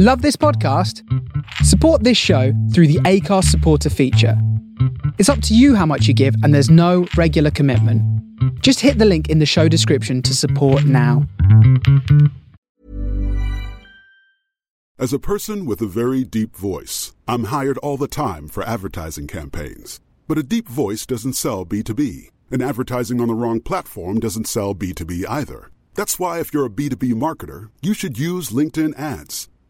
Love this podcast? Support this show through the Acast supporter feature. It's up to you how much you give, and there's no regular commitment. Just hit the link in the show description to support now. As a person with a very deep voice, I'm hired all the time for advertising campaigns. But a deep voice doesn't sell B2B, and advertising on the wrong platform doesn't sell B2B either. That's why, if you're a B2B marketer, you should use LinkedIn ads.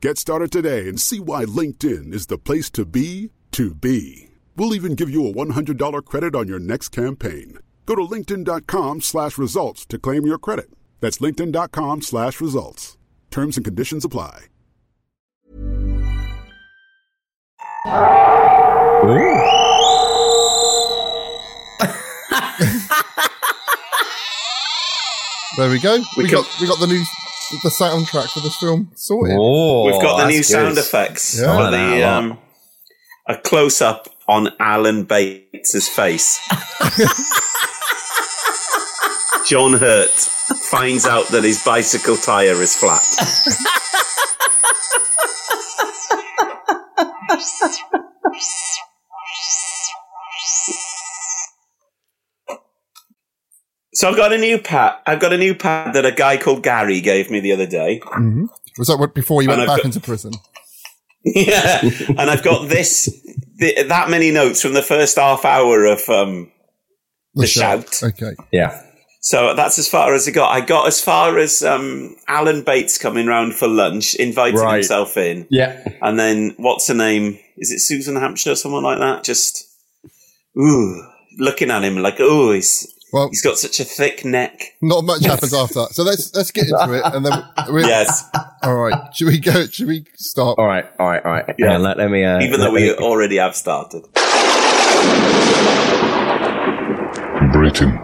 Get started today and see why LinkedIn is the place to be to be. We'll even give you a $100 credit on your next campaign. Go to linkedin.com slash results to claim your credit. That's linkedin.com slash results. Terms and conditions apply. There we go. We, We got can- we got the new the soundtrack for this film sorted. Oh, We've got the new that's sound effects Yeah. like the a um, a close up on Alan Bates's face. John Hurt finds out that his bicycle tire is flat. So I've got a new pad. I've got a new pad that a guy called Gary gave me the other day. hmm Was that what before you And went I've back got- into prison? Yeah, and I've got this th- that many notes from the first half hour of um, The Shout. Okay. Yeah. So that's as far as I got. I got as far as um, Alan Bates coming round for lunch, inviting Right. himself in, Yeah. and then what's her name? Is it Susan Hampshire or someone like that? Just ooh, looking at him like oh, he's Well, he's got such a thick neck. not much happens after that. So let's let's get into it, and then we're, Yes, All right. Should we go? Should we start? All right. All right. All right. Yeah. Yeah. Let, let me. Uh, even let though we me- already have started. Britain.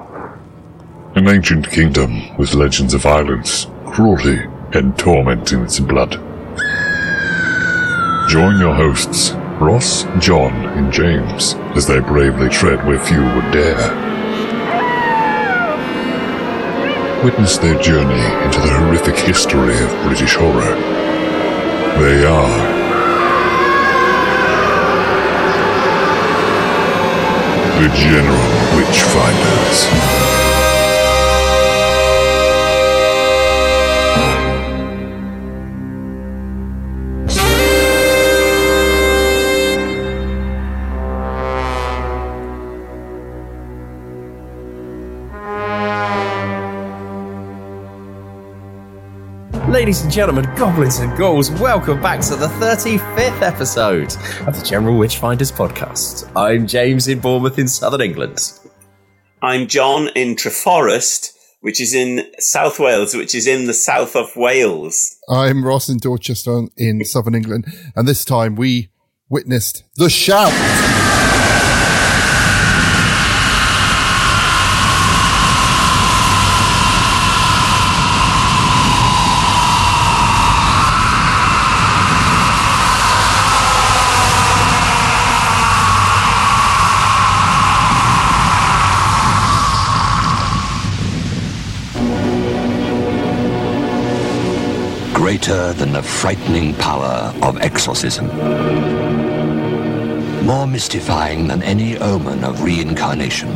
An ancient kingdom with legends of violence, cruelty, and torment in its blood. Join your hosts, Ross, John, and James, as they bravely tread where few would dare. Witness their journey into the horrific history of British horror. They are the General Witchfinders. Ladies and gentlemen, goblins and ghouls, welcome back to the 35th episode of the General Witchfinders podcast. I'm James in Bournemouth in southern England. I'm John in Treforest, which is in South Wales, which is in the south of Wales. I'm Ross in Dorchester in southern England, and this time we witnessed the shout. Greater than the frightening power of exorcism. More mystifying than any omen of reincarnation.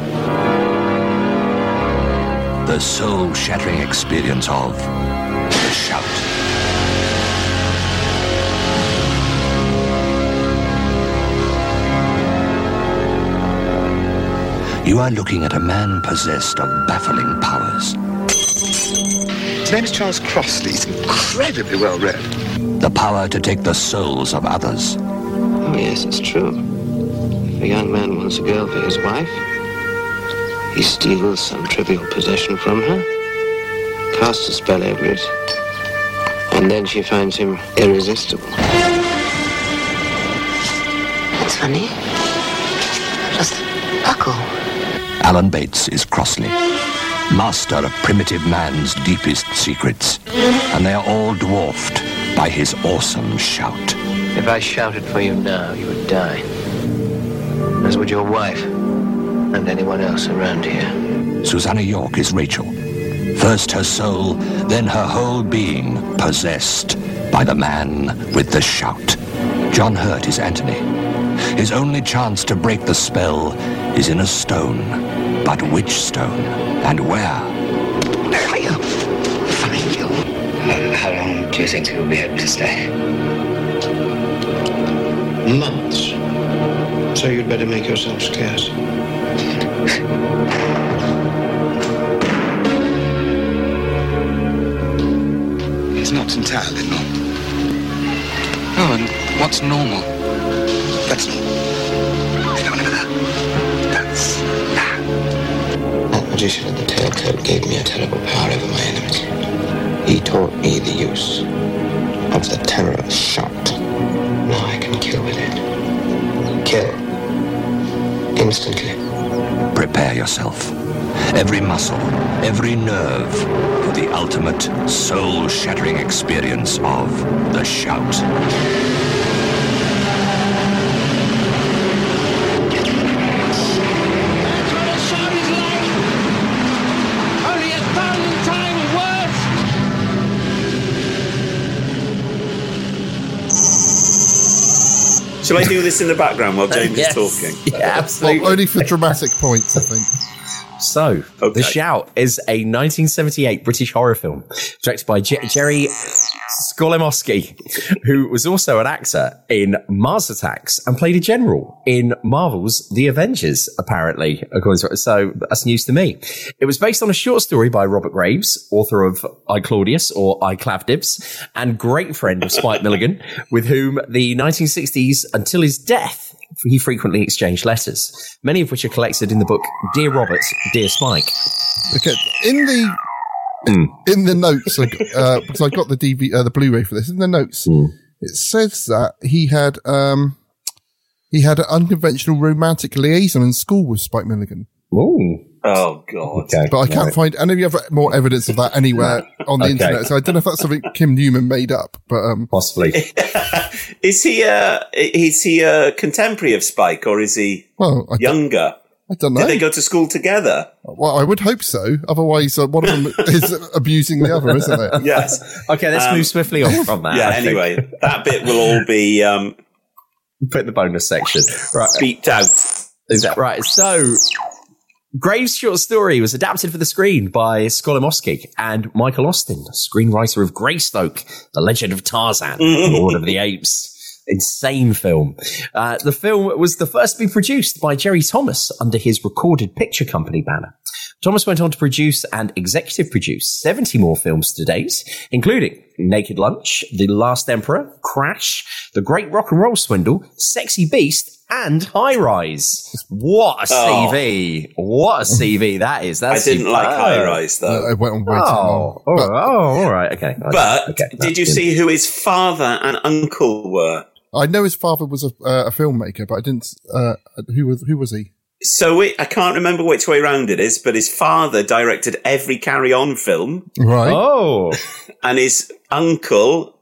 The soul shattering experience of the shout. You are looking at a man possessed of baffling powers. His name is Charles Crossley. He's incredibly well read. The power to take the souls of others. Oh, yes, it's true. If a young man wants a girl for his wife, he steals some trivial possession from her, casts a spell over it, And then she finds him irresistible. That's funny. Just buckle. Alan Bates is Crossley, master of primitive man's deepest secrets, and they are all dwarfed by his awesome shout. If I shouted for you now, you would die. As would your wife and anyone else around here. Susannah York is Rachel. First her soul, then her whole being possessed by the man with the shout. John Hurt is Anthony. His only chance to break the spell is in a stone. But which stone and where? Where you? Find you. How long do you think you'll be able to stay? Months. So you'd better make yourself scarce. It's not entirely normal. Oh, and what's normal? That's normal. Magician in the tailcoat gave me a terrible power over my enemies. He taught me the use of the terror shot. Now I can kill with it. Kill. Instantly. Prepare yourself. Every muscle, every nerve for the ultimate soul shattering experience of the shout. Shall I do this in the background while James Yes. is talking? Yeah, uh, absolutely. Well, only for dramatic points, I think. So, The Shout is a 1978 British horror film directed by J- Jerry Skolimowski, who was also an actor in Mars Attacks and played a general in Marvel's The Avengers, apparently, according to So that's news to me. It was based on a short story by Robert Graves, author of I Claudius or I Clavdibs, and great friend of Spike Milligan, with whom the 1960s until his death he frequently exchanged letters, many of which are collected in the book Dear Robert, Dear Spike. Okay, in the in the notes, uh, because I got the DV, uh, the Blu-ray for this. In the notes, it says that he had um he had an unconventional romantic liaison in school with Spike Milligan. Ooh. Oh God! Okay, But I can't find any other more evidence of that anywhere on the Okay. internet. So I don't know if that's something Kim Newman made up, but um, possibly. Is he a is he a contemporary of Spike or is he Well, I younger? I don't know. Did they go to school together? Well, I would hope so. Otherwise, uh, one of them is abusing the other, isn't it? Yes. Okay, let's Um, move swiftly on from that. yeah. Anyway, that bit will all be um, put in the bonus section. Right, beeped out. Is that right? So, Graves' short story was adapted for the screen by Skolimowski and Michael Austin, screenwriter of Greystoke, The Legend of Tarzan, Lord of the Apes. Insane film. Uh, the film was the first to be produced by Jerry Thomas under his Recorded Picture Company banner. Thomas went on to produce and executive produce 70 more films to date, including Naked Lunch, The Last Emperor, Crash, The Great Rock and Roll Swindle, Sexy Beast, and High Rise. What a Oh. CV. What a CV that is. That's I didn't like. High Rise though. I went on way too long. Oh, all right. oh, all right. Okay. But Okay, did you see who his father and uncle were? I know his father was a, uh, a filmmaker, but I didn't. Uh, who was who was he? So it, I can't remember which way round it is, but his father directed every Carry On film, Right. Oh, and his uncle,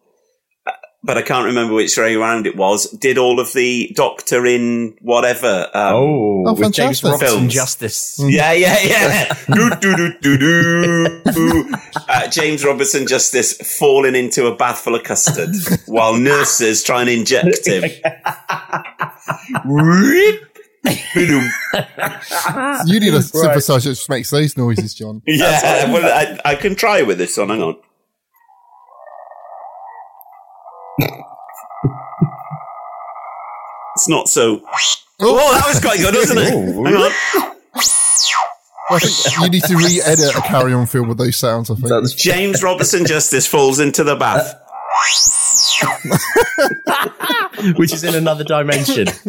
but I can't remember which way around it was, did all of the Doctor in whatever. Um, oh, Oh, with James fantastic. Robertson Justice. Yeah, yeah, yeah. do, do, do, do, do. Uh, James Robertson Justice falling into a bath full of custard while nurses try and inject him. You need a synthesizer that just makes those noises, John. yeah, well, I, I can try with this one. Hang on. It's not so. Oh, that was quite good, wasn't it? Oh. Hang on. I think you need to re-edit a carry-on film with those sounds. I think. That's- James Robertson Justice falls into the bath. Which is in another dimension.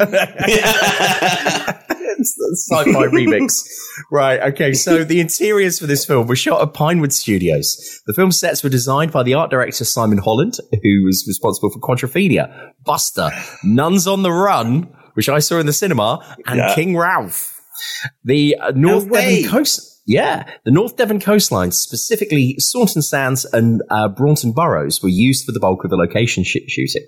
sci-fi remix. Right. Okay. So the interiors for this film were shot at Pinewood Studios. The film sets were designed by the art director Simon Holland, who was responsible for Quadrophenia, Buster, Nuns on the Run, which I saw in the cinema, and Yeah. King Ralph. The uh, North way. Devon coast. Yeah, the North Devon coastline, specifically Saunton Sands and uh, Braunton Burrows, were used for the bulk of the location sh- shooting.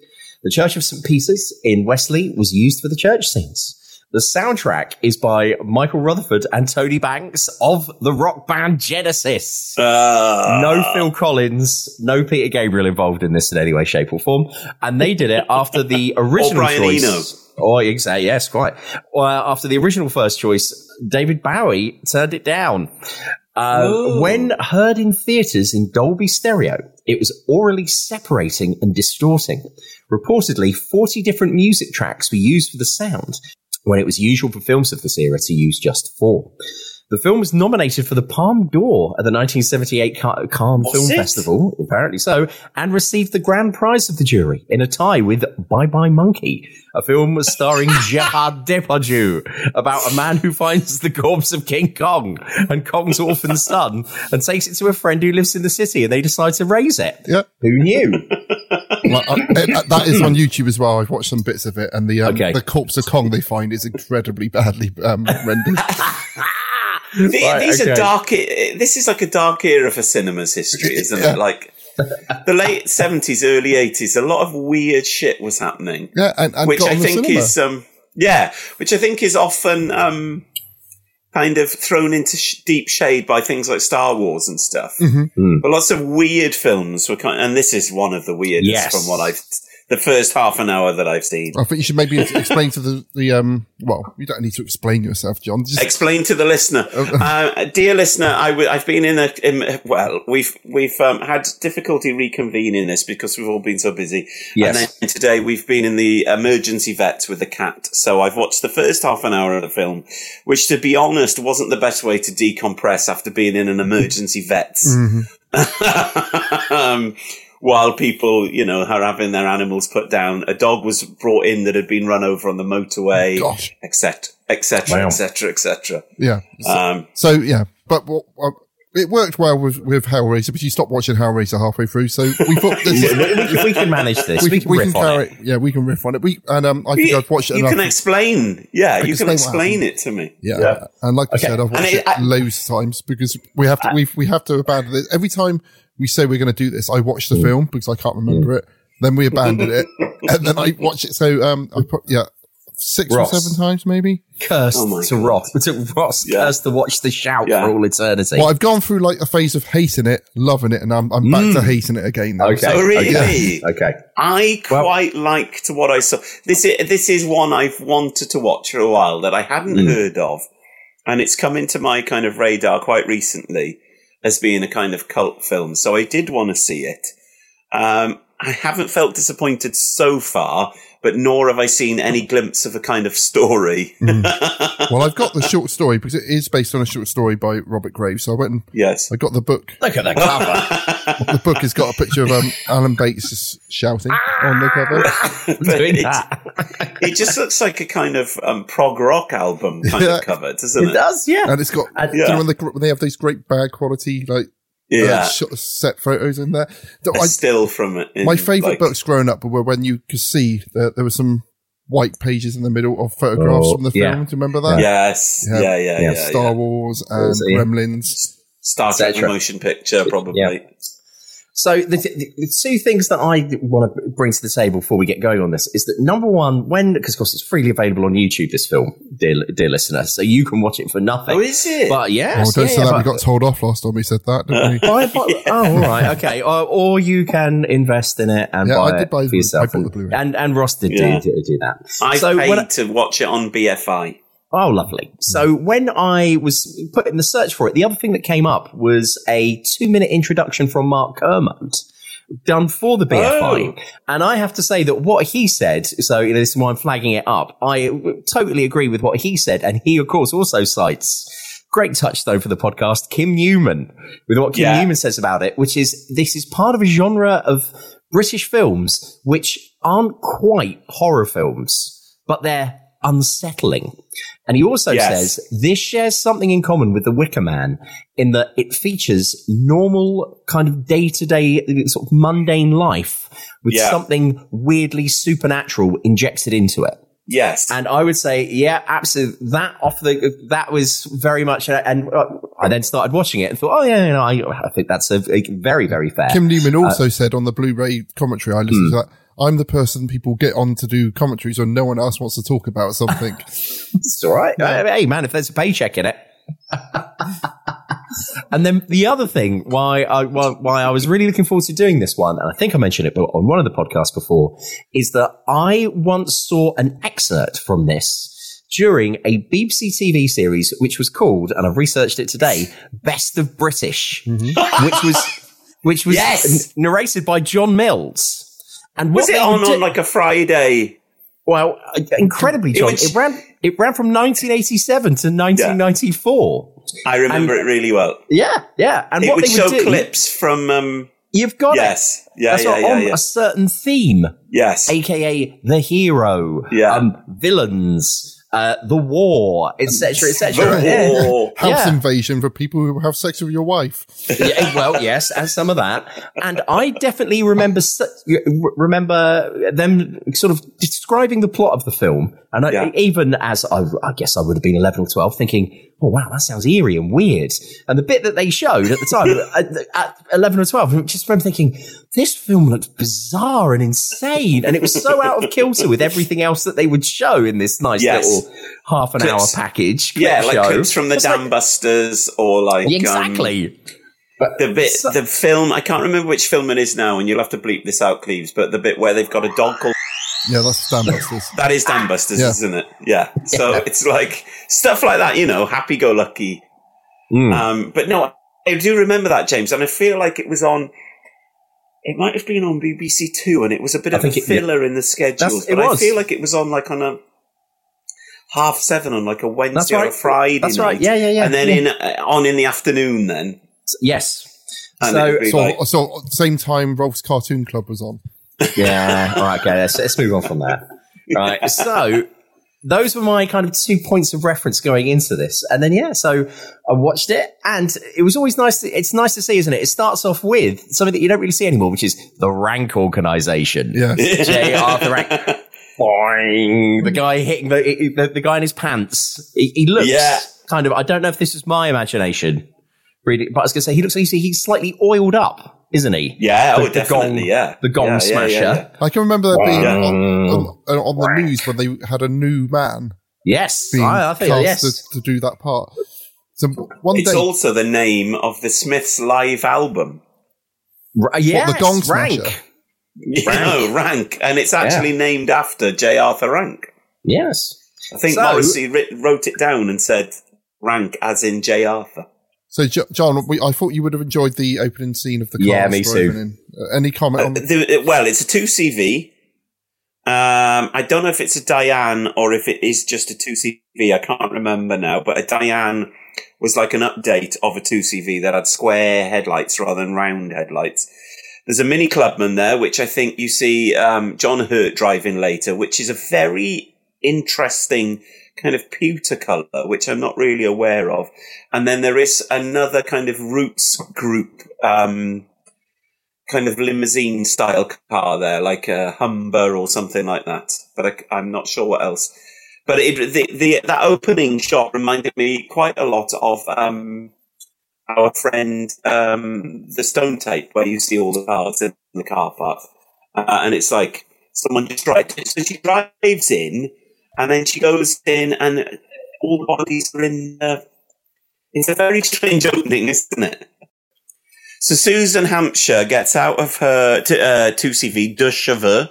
The Church of St. Peter's in Westleigh was used for the church scenes. The soundtrack is by Michael Rutherford and Tony Banks of the rock band Genesis. Uh, no Phil Collins, no Peter Gabriel involved in this in any way, shape, or form. And they did it after the original Brian choice. Eno. Oh, exactly. Yes, quite. Well, after the original first choice, David Bowie turned it down. Uh, when heard in theatres in Dolby Stereo, it was aurally separating and distorting. Reportedly, 40 different music tracks were used for the sound, when it was usual for films of this era to use just four. The film was nominated for the Palme d'Or at the 1978 Ca- Cannes Was Film it? Festival, apparently so, and received the grand prize of the jury in a tie with Bye Bye Monkey, a film starring Gerard Depardieu about a man who finds the corpse of King Kong and Kong's orphan son and takes it to a friend who lives in the city and they decide to raise it. Yeah. Who knew? Well, uh, uh, that is on YouTube as well. I've watched some bits of it, and the um, Okay. the corpse of Kong they find is incredibly badly um, rendered. The- Right, these okay. are dark. e- This is like a dark era for cinema's history, isn't Yeah. it? Like the late seventies, early eighties. A lot of weird shit was happening, Yeah, and, and which I think cinema. is um, yeah, which I think is often um, kind of thrown into sh- deep shade by things like Star Wars and stuff. Mhm. But lots of weird films were kind, and this is one of the weirdest Yes. from what I've the first half an hour that I've seen. I think you should maybe explain to the the um. Well, you don't need to explain yourself, John. Just Explain to the listener, uh, dear listener. I w- I've been in a in, well, we've we've um, had difficulty reconvening this because we've all been so busy. Yes. And then today we've been in the emergency vet with the cat. So I've watched the first half an hour of the film, which, to be honest, wasn't the best way to decompress after being in an emergency vet. um, while people, you know, are having their animals put down, a dog was brought in that had been run over on the motorway, Gosh. etc., etc., etc., etc. yeah. So, Um, so, yeah, but what. Uh, it worked well with, with Hellraiser, but you stopped watching Hellraiser halfway through. So we thought this is, if we can manage this, we, can riff on carry it. Yeah, we can riff on it. We and um, I think you I've watched it you enough. can explain, yeah, you can can explain explain it to me. Yeah. And like I Okay. said, I've watched And it, it- I- loads of times because we have to, we we have to abandon it. Every time we say we're going to do this, I watched the Mm. film because I can't remember it. Then we abandoned it and then I watched it. So, um, I put, yeah, six Ross. or seven times maybe. Cursed Oh my to Ross, to Ross, Yeah. cursed to watch the shout Yeah. for all eternity. Well, I've gone through like a phase of hating it, loving it, and I'm, I'm back to hating it again now. Mm. Okay. Oh, really? Okay. okay. I Well- quite liked what I saw. This is, this is one I've wanted to watch for a while that I hadn't Mm. heard of. And it's come into my kind of radar quite recently as being a kind of cult film. So I did want to see it. Um, I haven't felt disappointed so far, but nor have I seen any glimpse of a kind of story. Well, I've got the short story because it is based on a short story by Robert Graves. So I went and yes. I got the book. Look at that cover. The book has got a picture of um, Alan Bates just shouting on the cover. Doing it, that. it just looks like a kind of um, prog rock album kind Yeah. of cover, doesn't it? It does, yeah. And it's got, And- you know, when, they, when they have these great bad quality, like, Yeah. uh, shot, set photos in there. So A I- still from it. in, my favourite like- books growing up were when you could see that there were some white pages in the middle of photographs Oh, from the yeah. film. Do you remember that? Yes. Yeah. Yeah, yeah, Yeah. yeah. Star yeah. Wars and Yeah. Gremlins. Star Trek motion picture, probably. Yeah. So the, the, the two things that I want to bring to the table before we get going on this is that number one, when because of course it's freely available on YouTube, this film, dear dear listener, so you can watch it for nothing. Oh, is it? But Oh, yes, don't yeah, say yeah, that. We got told off last time we said that, didn't we? Buy- buy- Oh, all right, okay. Or, or you can invest in it and Yeah, buy I did it for the- yourself. I bought and, the Blu-ray. and and Ross did Yeah. do, do, do that. I so paid when, to watch it on BFI. Oh, lovely. So mm. when I was put in the search for it, the other thing that came up was a two minute introduction from Mark Kermode done for the BFI. Oh. And I have to say that what he said, so you know, this is why I'm flagging it up. I totally agree with what he said. And he, of course, also cites great touch though for the podcast, Kim Newman with what Kim Yeah. Newman says about it, which is this is part of a genre of British films which aren't quite horror films, but they're unsettling. And he also Yes. says this shares something in common with The Wicker Man in that it features normal kind of day to day sort of mundane life with Yeah. something weirdly supernatural injected into it. Yes. And I would say, yeah, absolutely. That off the, that was very much, and uh, I then started watching it and thought, oh yeah, no, I, I think that's a, a very, very fair. Kim Newman Uh, also said on the Blu-ray commentary I listened Hmm. to that. I'm the person people get on to do commentaries when no one else wants to talk about something. It's all right. Uh, Hey, man, if there's a paycheck in it. and then the other thing why I why, why I was really looking forward to doing this one, and I think I mentioned it on one of the podcasts before, is that I once saw an excerpt from this during a BBC TV series which was called, and I've researched it today, Best of British, which was which was Yes. n- narrated by John Mills. And Was it on on like a Friday? well, incredibly, It was- It, ran. It ran from 1987 to 1994. I remember And- it really well. Yeah, yeah. And it what would they show would do, clips from. Um, You've got yes. it. Yeah, yeah, yeah, on yeah. a certain theme, Yes. aka the hero, Yeah. um, villains, uh, the war, etc., etc. The Yeah. war. House Yeah. invasion for people who have sex with your wife. yeah, well, yes, and some of that, and I definitely remember remember them sort of describing the plot of the film, and I, Yeah. even as I, I guess I would have been eleven or twelve, thinking, "Oh wow, that sounds eerie and weird." And the bit that they showed at the time, at, at eleven or twelve, I just remember thinking, "This film looks bizarre and insane," and it was so out of kilter with everything else that they would show in this nice Yes. little half an hour package. Yeah, like show. clips from the It's like- Busters or like um, exactly. the bit the film. I can't remember which film it is now, and you'll have to bleep this out, Cleves. But the bit where they've got a dog called Yeah, that's Dam Busters. that is Dam Busters, Yeah. isn't it? Yeah. So Yeah. it's like stuff like that, you know, happy go lucky. Mm. Um, but no, I do remember that, James, and I feel like it was on. It might have been on BBC Two, and it was a bit I of a think it- filler in the schedule. That's- it but I feel like it was on like on a half seven on like a Wednesday or a. Friday. That's night. right. Yeah, yeah, yeah, And then yeah. in uh, on in the afternoon. Then Yes. And so So, like- so same time Rolf's Cartoon Club was on. Yeah. All right. Okay. Let's, let's move on from that. Right. So those were my kind of two points of reference going into this, and then yeah, so I watched it, and it was always nice. To, it's nice to see, isn't it? It starts off with something that you don't really see anymore, which is the Rank Organization. Yeah. J. Arthur Rank. Boing. The guy hitting the, the the guy in his pants. He, he looks Yeah. kind of. I don't know if this is my imagination, really, but I was going to say he looks like he's, he's slightly oiled up, isn't he? yeah, The- oh the definitely, gong- yeah, the gong Yeah, yeah, smasher. yeah, yeah. I can remember there being on, on, on the news when they had a new man Yes, being I, I think cast yes. to, to do that part. So one It's day, also the name of the Smiths live album. R- yes, the Gong rank. Smasher? Yeah, no, Rank, and it's actually named after J. Arthur Rank. Yes. I think So- Morrissey wrote it down and said Rank as in J. Arthur. So John, we, I thought you would have enjoyed the opening scene of the Yeah, me driving too. in. Uh, any comment Uh, on? the, well, it's a 2CV. Um, I don't know if it's a Dyane or if it is just a 2CV. I can't remember now, but a Dyane was like an update of a 2CV that had square headlights rather than round headlights. There's a Mini Clubman there, which I think you see um, John Hurt driving later, which is a very interesting kind of pewter colour, which I'm not really aware of. And then there is another kind of Rootes Group, um, kind of limousine style car there, like a Humber or something like that. But I, am not sure what else. But it, the, the that opening shot reminded me quite a lot of um, our friend um, the Stone Tape, where you see all the cars in the car park, uh, and it's like someone just drives. So she drives in, and then she goes in, and all the bodies are in. Uh, it's a very strange opening, isn't it? So Susan Hampshire gets out of her t- uh, 2CV deux chevaux.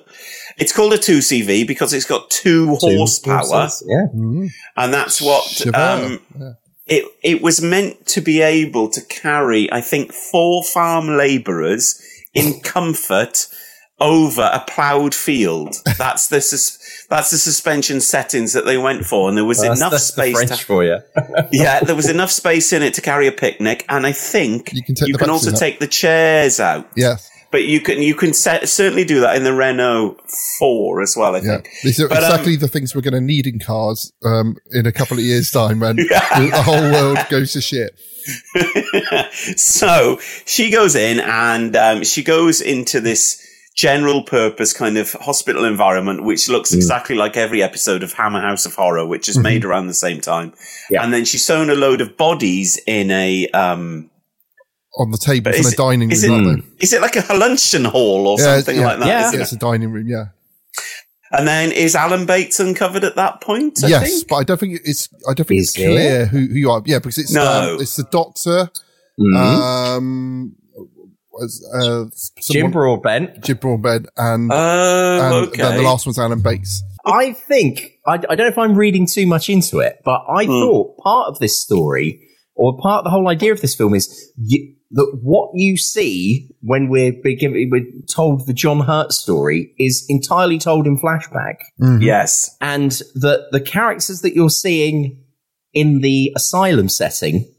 It's called a 2CV because it's got two, horsepower, horses, Yeah. Mhm. and that's what um, yeah. it it was meant to be able to carry. I think four farm labourers in comfort over a ploughed field. That's the sus- that's the suspension settings that they went for, and there was That's- enough that's the space French to for you. yeah, there was enough space in it to carry a picnic, and I think You can take you can also out. take the chairs out. Yes. but you can you can set, certainly do that in the Renault Four as well. I Yeah, think. these are But, um, exactly the things we're going to need in cars um, in a couple of years' time when the, the whole world goes to shit. so she goes in and um, she goes into this general purpose kind of hospital environment, which looks Mm. exactly like every episode of Hammer House of Horror, which is made around the same time. And then she's sewn a load of bodies in a. Um, On the table in a dining is room, it- is it like a luncheon hall or? Yeah, something yeah. like that? Yeah, isn't it's a dining room. Yeah. And then is Alan Bates uncovered at that point? I yes, think? but I don't think it's. I don't think Is it's clear it? who, who you are. Yeah, because it's No. um, it's the doctor. Mhm. Um, was, uh, Jim someone- Broadbent. Jim Broadbent, and Oh, and okay. then the last one's Alan Bates. I think I, I don't know if I'm reading too much into it, but I thought part of this story, or part of the whole idea of this film, is you, that what you see when we're, be given, we're told the John Hurt story is entirely told in flashback, Yes. and that the characters that you're seeing in the asylum setting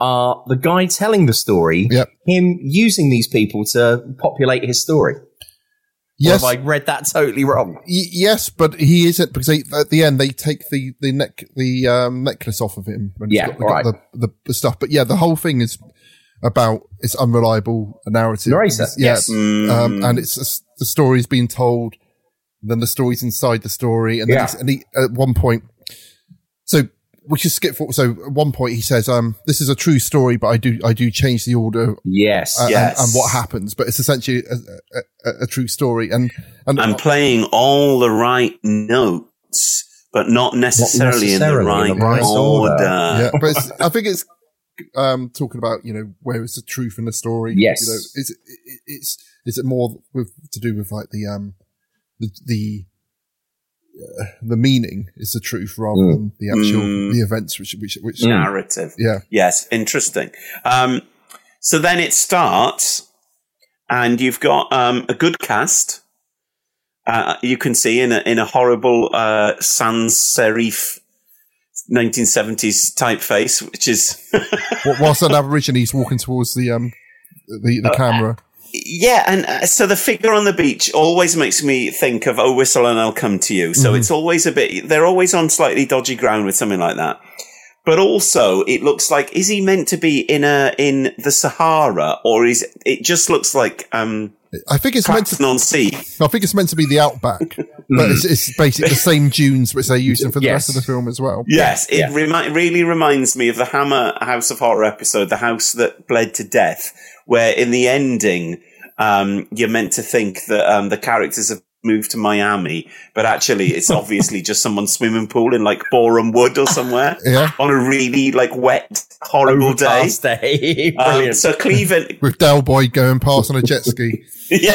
are the guy telling the story, yep. him using these people to populate his story. Yes. Or have I read that totally wrong? Y- yes, but he isn't because they, at the end they take the the neck the um, necklace off of him. when he's Yeah, got, right. got the, the the stuff. But yeah, the whole thing is about it's unreliable narrative. Narrator, It's- yeah, yes. Mm. um, and it's just, the story's being told. Then the story's inside the story, and then Yeah. it's, and he, at one point, so we should skip forward. So at one point he says, "Um, this is a true story, but I do I do change the order Yes, uh, and- yes. and, what happens, but it's essentially a, a, a, a true story. And and I'm playing all the right notes, but not necessarily, in the right, in the right order. order. yeah, but it's, I think it's um, talking about you know where is the truth in the story. Yes. you know, is it, it it's is it more with to do with like the um the the uh, the meaning is the truth rather Mm. than the actual Mm. the events which which which narrative. Yeah. Yes, interesting. Um, so then it starts, and you've got um, a good cast. Uh, you can see in a in a horrible uh, sans serif 1970s typeface, which is Wh- whilst an Aborigine he's walking towards the um the Uh, the camera. Yeah, and uh, so the figure on the beach always makes me think of "Oh, whistle and I'll come to you." So Mhm. it's always a bit. They're always on slightly dodgy ground with something like that. But also, it looks like is he meant to be in a in the Sahara, or is it just looks like um? I think it's meant to. on sea. I think it's meant to be the outback, but it's, it's basically the same dunes which they're using for the rest of the film as well. Yes, it remi- really reminds me of the Hammer House of Horror episode, The House That Bled to Death, where in the ending, um, you're meant to think that um, the characters have moved to Miami, but actually it's obviously just someone's swimming pool in like Boreham Wood or somewhere Yeah. on a really like wet, horrible day. Overcast day. Um, so Cleveland, With Del Boy going past on a jet ski. yeah.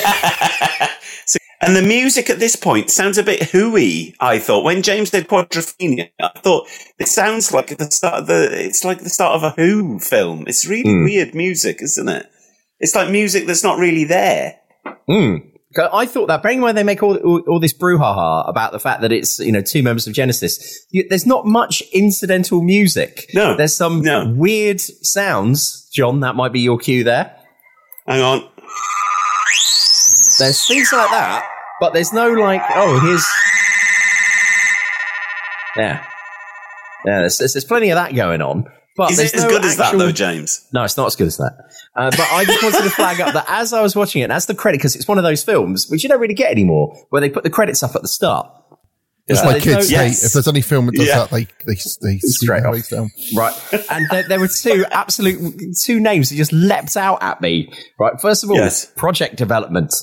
So- and the music at this point sounds a bit hooey. I thought when James did Quadrophenia, I thought it sounds like the start of the. It's like the start of a Who film. It's really Hmm. weird music, isn't it? It's like music that's not really there. Mm. I thought that, bearing in mind they make all, all, all this brouhaha about the fact that it's, you know, two members of Genesis, you, there's not much incidental music. No. There's some weird sounds. John, that might be your cue there. Hang on. There's things like that, but there's no like, oh, here's. Yeah. Yeah, there's, there's, there's plenty of that going on. But Is it as no good as that though, James? No, it's not as good as that. Uh, but I just wanted to flag up that as I was watching it, and as the credit, because it's one of those films which you don't really get anymore, where they put the credits up at the start. It's my there's kids no- hate. If there's any film that does Yeah. that, they they they straight off. face down. Right. And there, there were two absolute two names that just leapt out at me. Right. First of all, Yes. project development.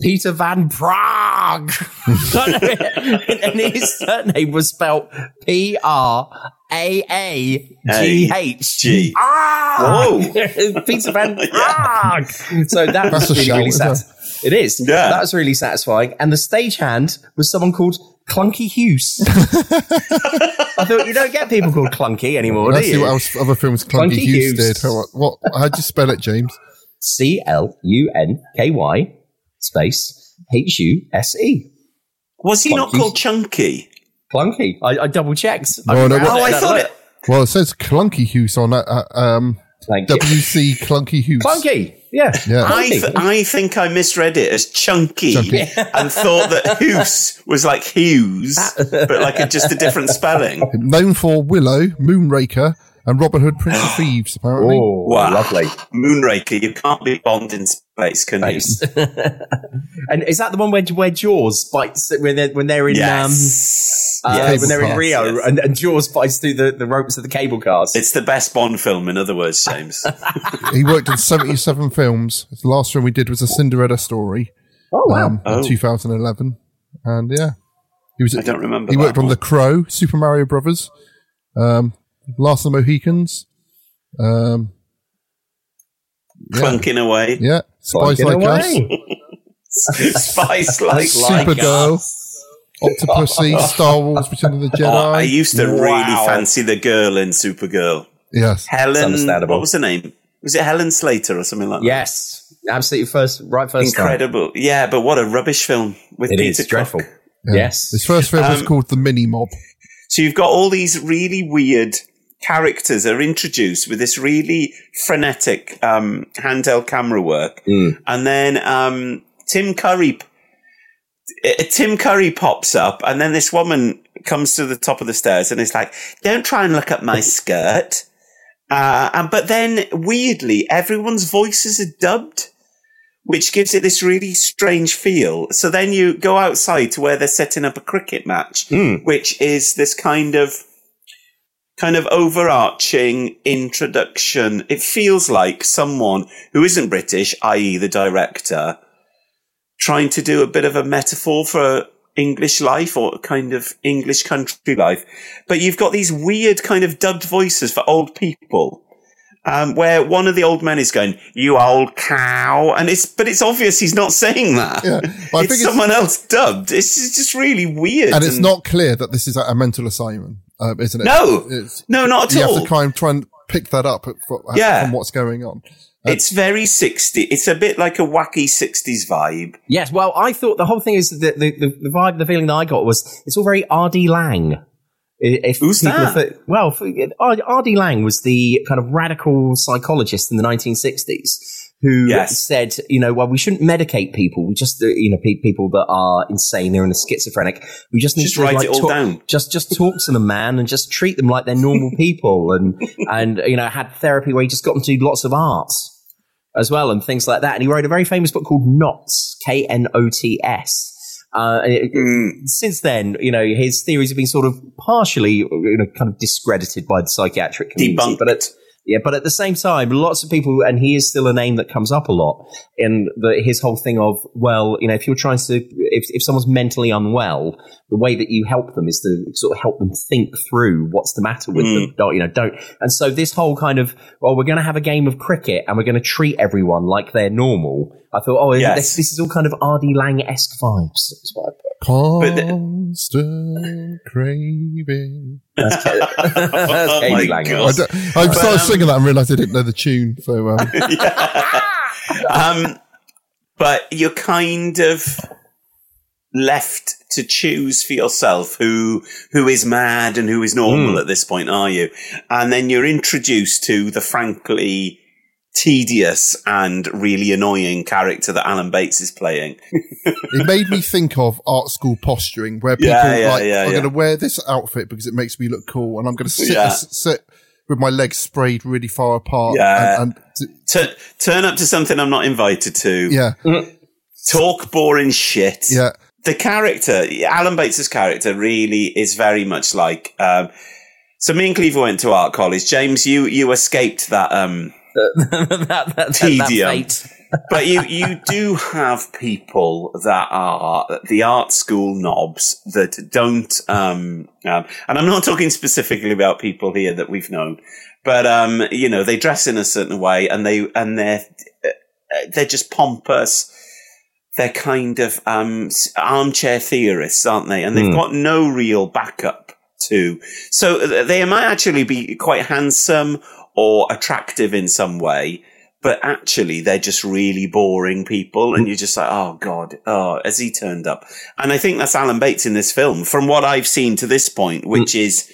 Peter Van Praagh. and his surname was spelled P R A A G H. G. Ah! Whoa. Peter Van Praagh. So that That's was really, really isn't sad. It is. Yeah. That was really satisfying. And the stagehand was someone called Clunky Hughes. I thought you don't get people called Clunky anymore, Let's do see you? what else other films Clunky, Clunky Hughes, Hughes. did. How, what? How'd you spell it, James? C L U N K Y space H U S E. Was he not called Chunky? Clunky. I, I double checked. No, no, what- Oh, I thought it. Well, it says Clunky Hughes on uh, uh, um, Thank you. WC Clunky Hughes. Clunky. Yeah, Yeah. I, th- I think I misread it as chunky, Chunky. and thought that Hoos was like Hughes, but like a, just a different spelling. Known for Willow, Moonraker, and Robin Hood, Prince of Thieves, apparently. Oh, Wow. lovely. Moonraker, you can't be Bond in space, can you? And is that the one where where Jaws bites when they're when they're in Yes. um uh, when they're in Rio yes. and, and Jaws bites through the, the ropes of the cable cars? It's the best Bond film, in other words, James. He worked in 77 films. The last film we did was a Cinderella story. Oh wow! um, Oh. in 2011. And yeah, he was. I don't remember. He that worked on. The Crow, Super Mario Brothers, um, Last of the Mohicans. Um, yeah, clunking away. yeah, Spice Get Like away. Us, Spice like Us, Supergirl, Octopussy, Star Wars: Return of the Jedi. Oh, I used to really fancy the girl in Supergirl. yes, Helen. understandable. What was her name? Was it Helen Slater or something like that? Yes, absolutely first right first time. Incredible. Yeah, but what a rubbish film with It Peter is dreadful. Yeah. Yes. His first film was Um, called The Mini Mob. So you've got all these really weird characters are introduced with this really frenetic um, handheld camera work, Mm. and then um, Tim Curry. uh, Tim Curry pops up, and then this woman comes to the top of the stairs, and it's like, "Don't try and look at my skirt." Uh, and but then weirdly, everyone's voices are dubbed, which gives it this really strange feel. So then you go outside to where they're setting up a cricket match, Mm. which is this kind of kind of overarching introduction. It feels like someone who isn't British, i.e., the director, trying to do a bit of a metaphor for English life or kind of English country life. But you've got these weird kind of dubbed voices for old people. Um, where one of the old men is going, "You old cow," and it's but it's obvious he's not saying that. Yeah, Well, I it's think it's- someone else dubbed. It's it's just really weird, and it's not clear that this is a mental assignment, uh, isn't it? No. it's, no, not at you all. have to try and try and pick that up from, Yeah. from what's going on. It's very 60. It's a bit like a wacky 60s vibe. Yes, well, I thought the whole thing is that the, the, the vibe, the feeling that I got was it's all very R.D. Laing. If Who's that? well, R.D. Laing was the kind of radical psychologist in the 1960s who Yes. said, you know, well, we shouldn't medicate people. We just, uh, you know, pe- people that are insane, they're in a schizophrenic. We just need Just to write like, it all talk, down. Just, just talk to them, man, and just treat them like they're normal people. And, and, you know, had therapy where he just got them to do lots of art as well and things like that. And he wrote a very famous book called Knots, K N O T S. Uh, it- Mm. Since then, you know, his theories have been sort of partially, you know, kind of discredited by the psychiatric community. Debunked. But at, yeah, but at the same time, lots of people, and he is still a name that comes up a lot in the, his whole thing of, well, you know, if you're trying to, if, if someone's mentally unwell, the way that you help them is to sort of help them think through what's the matter with them. Mm. Don't, you know, don't. And so this whole kind of, well, we're going to have a game of cricket and we're going to treat everyone like they're normal. I thought, oh, Yes. this, this is all kind of R.D. Laing-esque vibes. That's what I put. The- Constant craving. That's, K- that's Oh Katie my Lang. God. I, don't- I started um, singing that and realised I didn't know the tune. So um, um, but you're kind of left to choose for yourself who who is mad and who is normal Hmm. at this point, are you? And then you're introduced to the frankly tedious and really annoying character that Alan Bates is playing. it made me think of art school posturing, where people Yeah, yeah, like, yeah, I'm going to wear this outfit because it makes me look cool, and I'm going to sit sit with my legs sprayed really far apart. Yeah. and, and Tur- turn up to something I'm not invited to. yeah, Talk boring shit. yeah. the character, Alan Bates's character, really is very much like. Um, so me and Cleaver went to art college. James, you you escaped that, um, that, that, that, Tedium. that fate. but you you do have people that are the art school knobs that don't. Um, um, and I'm not talking specifically about people here that we've known, but um, you know they dress in a certain way and they and they're they're just pompous. They're kind of um, armchair theorists, aren't they? And they've Hmm. got no real backup to. So uh, they might actually be quite handsome or attractive in some way, but actually they're just really boring people. And you're just like, oh God, oh, has he turned up? And I think that's Alan Bates in this film, from what I've seen to this point, which is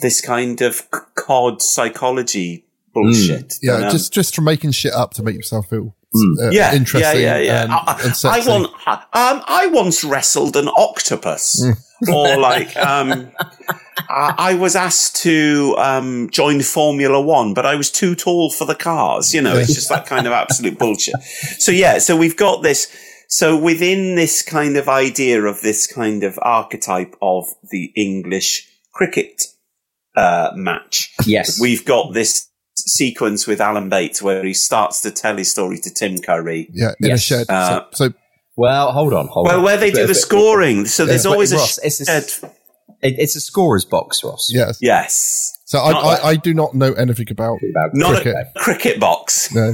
this kind of cod psychology bullshit. Yeah, And, um, just just from making shit up to make yourself feel uh, yeah, interesting. Yeah, yeah, yeah. And, I, and I want. Um, I once wrestled an octopus, or like, um, I, I was asked to um, join Formula One, but I was too tall for the cars. You know, it's just that kind of absolute bullshit. So yeah, so we've got this. So within this kind of idea of this kind of archetype of the English cricket uh, match, Yes. we've got this sequence with Alan Bates where he starts to tell his story to Tim Curry. yeah, in a Yes. shed. Uh, so, so Well, hold on, hold Well, on. where they do the scoring, so there's but always a Ross, it's, a, shed. It- it's a scorer's box, Ross. yes, Yes, so I, I, I do not know anything about not cricket. a cricket box. No.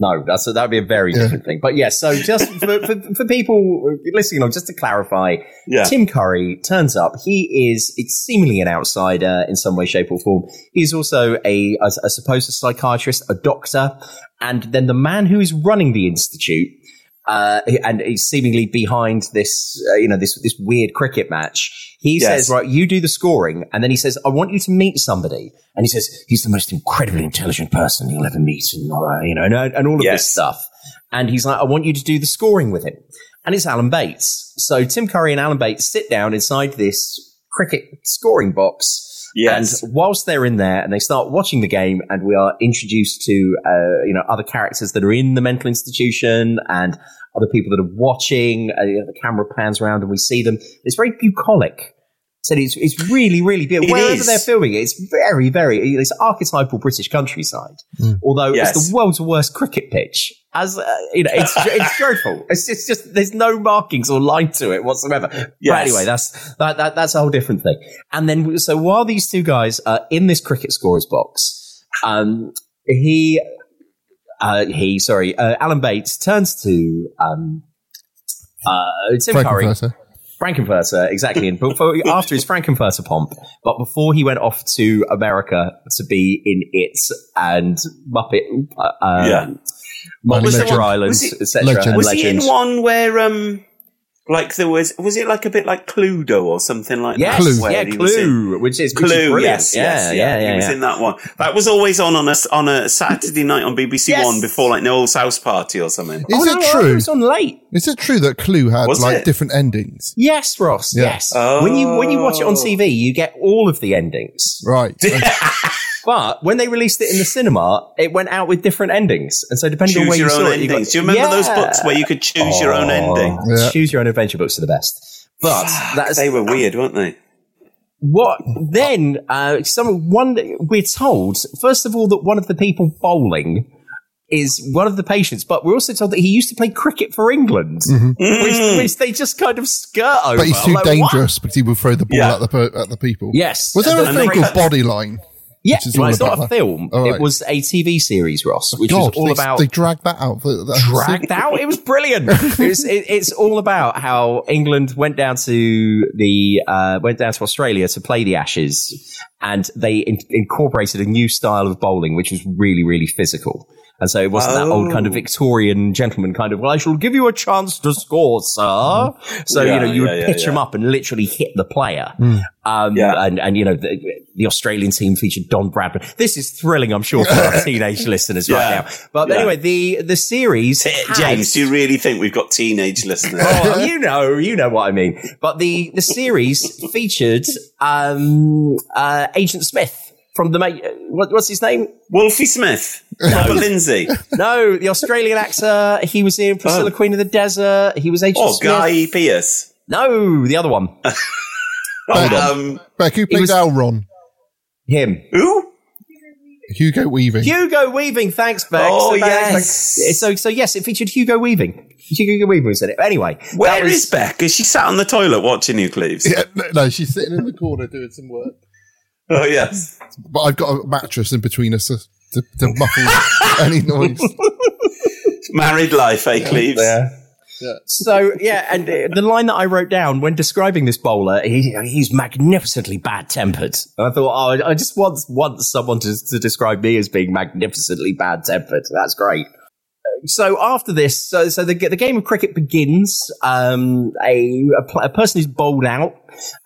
No, that's that would be a very Yeah. different thing. But yes, so just for, for, for people listening along, just to clarify, Yeah. Tim Curry turns up. He is it's seemingly an outsider in some way, shape, or form. He's also a, I, I suppose, a psychiatrist, a doctor, and then the man who is running the institute. Uh, and he's seemingly behind this, uh, you know, this this weird cricket match. He Yes. says, "Right, you do the scoring," and then he says, "I want you to meet somebody." And he says, "He's the most incredibly intelligent person you'll ever meet," and uh, you know, and, and all of Yes. this stuff. And he's like, "I want you to do the scoring with him," and it's Alan Bates. So Tim Curry and Alan Bates sit down inside this cricket scoring box. Yes. And whilst they're in there and they start watching the game and we are introduced to, uh, you know, other characters that are in the mental institution and other people that are watching, uh, you know, the camera pans around and we see them. It's very bucolic. So it's, it's really, really beautiful. It Wherever is. they're filming it, it's very, very, it's archetypal British countryside. Although Yes. it's the world's worst cricket pitch. As, uh, you know, it's, it's dreadful. It's, it's just, there's no markings or line to it whatsoever. But anyway, that's, that, that, that's a whole different thing. And then, so while these two guys are in this cricket scorer's box, um, he, uh, he, sorry, uh, Alan Bates turns to, um, uh, Tim Curry. Frank-N-Furter. Frank-N-Furter, exactly. And before, after his Frank-N-Furter pomp, but before he went off to America to be in It and Muppet, uh, Yeah. Muppet Was there Treasure one- Island, was he- etc. Legend. Was he in one where um, like there was was it like a bit like Cluedo or something like Yes, that? Clue. where yeah, he in- Clue, which is which is Clue, yes, yeah, yes, yeah, yeah, He was yeah. in that one. That was always on on a on a Saturday night on BBC Yes. One before like Noel's house party or something. Is Oh, it no, true? It was on late. Is it true that Clue had Was like it? different endings? Yes, Ross. Yeah. Yes. When you when you watch it on Oh. TV, you get all of the endings. Right. But when they released it in the cinema, it went out with different endings, and so depending on where your you own saw it, you got- endings. Do you remember those books where you could choose your own Oh, ending? Yeah. Choose your own adventure books are the best. But that's They were weird, weren't they? what then uh some one we're told first of all that one of the people bowling is one of the patients but we're also told that he used to play cricket for england which, which they just kind of skirt over but he's too Like, what? dangerous because he will throw the ball Yeah. at the at the people. yes Was there And a thing film they- called Bodyline? Yeah well, it's not a film Oh, right. it was a tv series ross which God, was all they, about they dragged that out. Dragged out. It was brilliant. it was, it, it's all about how England went down to the uh, went down to Australia to play the Ashes, and they in- incorporated a new style of bowling, which was really really physical. And so it wasn't that old kind of Oh. Victorian gentleman kind of, well, I shall give you a chance to score, sir. So, Yeah, you know, you would yeah, yeah, pitch yeah. him up and literally hit the player. Um, Yeah. and, and, you know, the, the Australian team featured Don Bradman. This is thrilling, I'm sure, for our teenage listeners right now. But Yeah. anyway, the, the series. T- has- James, do you really think we've got teenage listeners? oh, you know, you know what I mean. But the the series featured um, uh, Agent Smith from the mate. What, what's his name? Wolfie Smith, Robert Lindsay, No, the Australian actor. He was in Priscilla Oh. Queen of the Desert. He was Agent oh Smith. Guy Pearce. No, the other one. Hold Um, Beck, who played was- Elrond? Him. who? Hugo Weaving. Hugo Weaving. Thanks, Beck. Oh, So, yes. Bex. So, so yes, it featured Hugo Weaving. Hugo Weaving was in it. Anyway, Where that was- is Beck? Is she sat on the toilet watching you, Cleves? Yeah, no, no, she's sitting in the corner doing some work. Oh yes. But I've got a mattress in between us to, to, to muffle any noise. Married life, eh, Cleves? So yeah, and uh, the line that I wrote down when describing this bowler, he, he's magnificently bad tempered. And I thought, oh, I just want want someone to, to describe me as being magnificently bad tempered. That's great. So after this, so, so the the game of cricket begins. Um, a a, pl- a person is bowled out,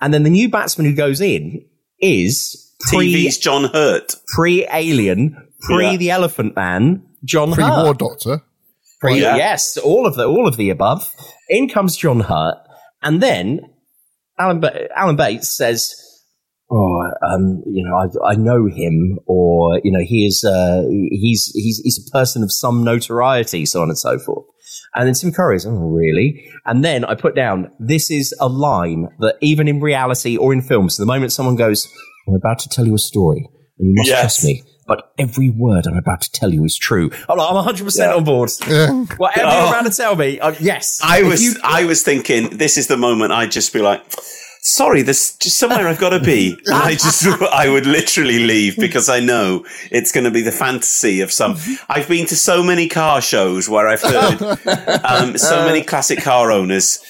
and then the new batsman who goes in is pre TV's John Hurt. pre alien pre Yeah. the Elephant Man, John Pre Hurt. War Doctor. Pre- Yeah. Yes, all of the all of the above. In comes John Hurt, and then Alan ba- Alan Bates says, "Oh, um, you know, I, I know him, or you know, he is uh, he's he's he's a person of some notoriety, so on and so forth." And then Tim Curry is, "Oh, really?" And then I put down, "This is a line that even in reality or in films, the moment someone goes, I'm about to tell you a story, and you must Yes. trust me." But every word I'm about to tell you is true. I'm, like, I'm 100% Yeah. on board. Yeah. Whatever Oh. you're about to tell me, uh, yes. I If was you- I was thinking this is the moment I'd just be like, sorry, there's just somewhere I've got to be. And I just I would literally leave because I know it's going to be the fantasy of some. I've been to so many car shows where I've heard um, so many classic car owners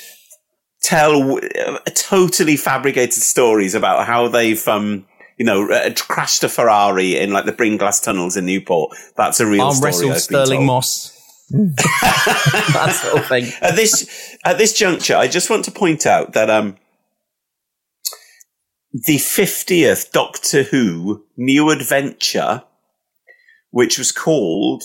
tell uh, totally fabricated stories about how they've. Um, you know, uh, crashed a Ferrari in like the Brynglas tunnels in Newport. That's a real arm story. I've been Stirling told. Moss. that sort of thing. at this at this juncture, I just want to point out that um, the fiftieth Doctor Who new adventure, which was called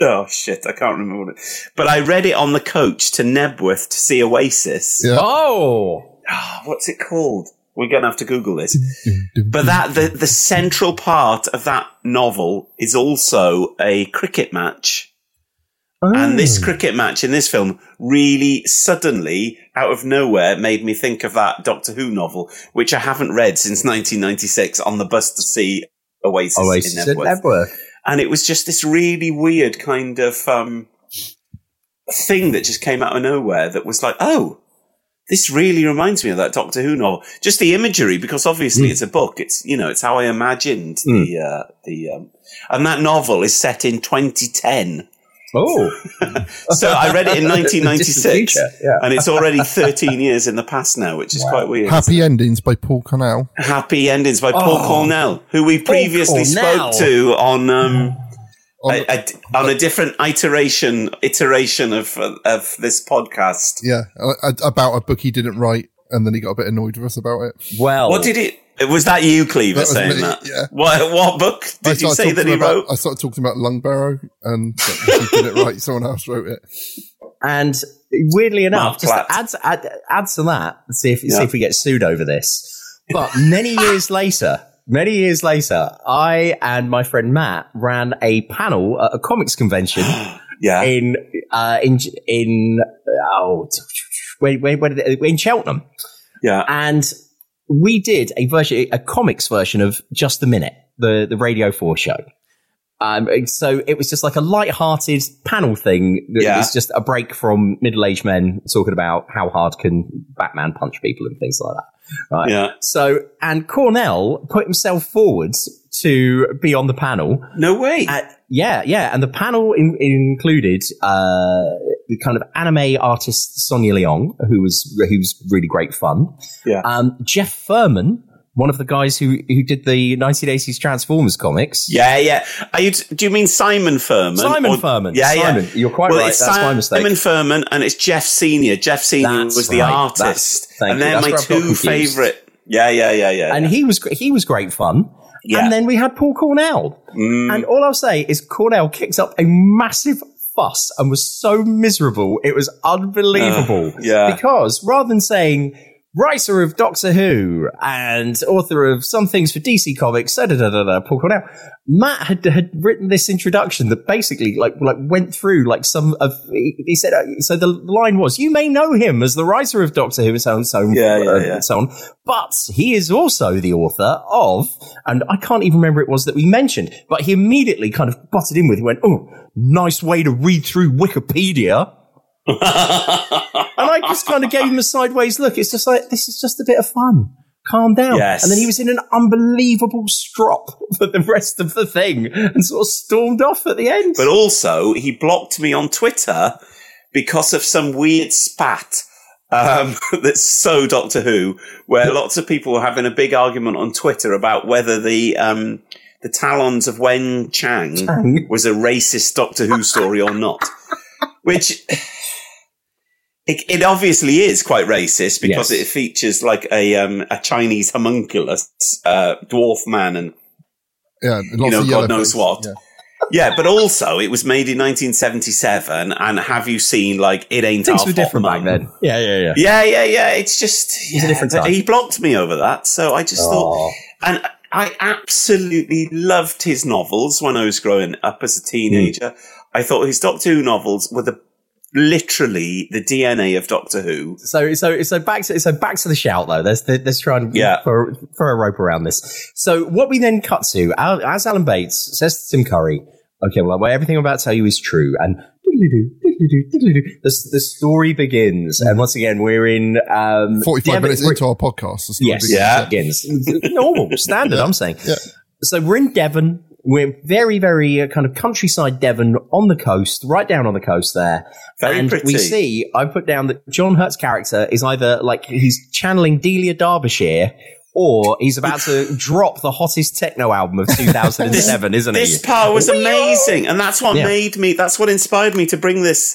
oh shit, I can't remember what it. But I read it on the coach to Knebworth to see Oasis. Yeah. Oh, Ah, what's it called? We're gonna have to Google this. But that the the central part of that novel is also a cricket match. And this cricket match in this film really suddenly, out of nowhere, made me think of that Doctor Who novel, which I haven't read since 1996 on the bus to see Oasis, Oasis in Knebworth. Knebworth. And it was just this really weird kind of um, thing that just came out of nowhere that was like, oh, this really reminds me of that Doctor Who novel. Just the imagery, because obviously it's a book. It's you know, it's how I imagined the uh, the um, and that novel is set in 2010. Oh, So I read it in 1996, future, yeah. and it's already 13 years in the past now, which is quite weird. Happy Endings by Paul Cornell. Happy Endings by Paul Oh. Cornell, who we previously spoke to on um, On- a, a, on a different iteration iteration of of this podcast. Yeah, uh, about a book he didn't write, and then he got a bit annoyed with us about it. well. What did it? Was that you, Cleaver, That saying me, that? yeah. What what book did you say that he about, wrote? I started talking about Lungbarrow, and he did it right. Someone else wrote it. And weirdly enough, Marc just Platt. add, add, add to that, see if, Yeah. see if we get sued over this. But many years later, many years later, I and my friend Matt ran a panel at a comics convention Yeah, in, uh, in, in, oh, wait, wait, where did it, in Cheltenham. yeah. And we did a version, a comics version of Just a Minute, the, the Radio 4 show. Um, so it was just like a light-hearted panel thing. That Yeah. was just a break from middle-aged men talking about how hard can Batman punch people and things like that. Right. Yeah. So, and Cornell put himself forward to be on the panel. No way. Uh, yeah, yeah, and the panel in, included uh, the kind of anime artist Sonia Leong, who was who's really great fun. Yeah. Um, Jeff Furman, one of the guys who who did the 1980s Transformers comics. yeah, yeah. Are you, do you mean Simon Furman? Simon Or- Furman. Yeah, Simon. yeah. You're quite well, right. That's my mistake. Simon. Furman, and it's Geoff Senior. Geoff Senior That's was the right. artist, That's- and they're my where I've got two favorite. Yeah, yeah, yeah, yeah. And yeah. he was he was great fun. Yeah. And then we had Paul Cornell. Mm. And all I'll say is Cornell kicks up a massive fuss and was so miserable. It was unbelievable. Uh, yeah. Because rather than saying writer of Doctor Who and author of some things for DC Comics, da da da da, da Paul Cornell, Matt had had written this introduction that basically like like went through like some of he said uh, so the line was you may know him as the writer of Doctor Who and so on and so on, Yeah, yeah, uh, yeah. and so on. But he is also the author of and I can't even remember it was that we mentioned but he immediately kind of butted in with he went oh nice way to read through Wikipedia and I just kind of gave him a sideways look. It's just like, this is just a bit of fun. Calm down. Yes. And then he was in an unbelievable strop for the rest of the thing and sort of stormed off at the end. But also, he blocked me on Twitter because of some weird spat um, that's so Doctor Who, where lots of people were having a big argument on Twitter about whether the um, the Talons of Weng-Chiang Chang. was a racist Doctor Who story or not. Which It, it obviously is quite racist because Yes. it features like a um, a Chinese homunculus uh, dwarf man and Yeah, you know God knows face, what. yeah. Yeah. but also it was made in 1977, and have you seen like it ain't Things Half were Hot different back Mum? then. Yeah, yeah, yeah. Yeah, yeah, yeah. It's just It's a different time. He blocked me over that, so I just Oh. thought, and I absolutely loved his novels when I was growing up as a teenager. Hmm. I thought his Doctor Who novels were the literally the DNA of Doctor Who. So, so, so back to so back to the shout though. Let's let's try and Yeah. throw, throw a rope around this. So, what we then cut to as Alan Bates says to Tim Curry, "Okay, well, well everything I'm about to tell you is true." And the the story begins, and once again we're in um, 45 Devon- minutes we're- into our podcast. the story Yes, begins. yeah, begins normal standard. I'm saying. Yeah. So we're in Devon. We're very, very uh, kind of countryside Devon on the coast, right down on the coast there. Very and pretty. we see, I put down that John Hurt's character is either like he's channeling Delia Derbyshire or he's about to drop the hottest techno album of 2007, isn't it? This he? part was amazing, and that's what Yeah. made me. That's what inspired me to bring this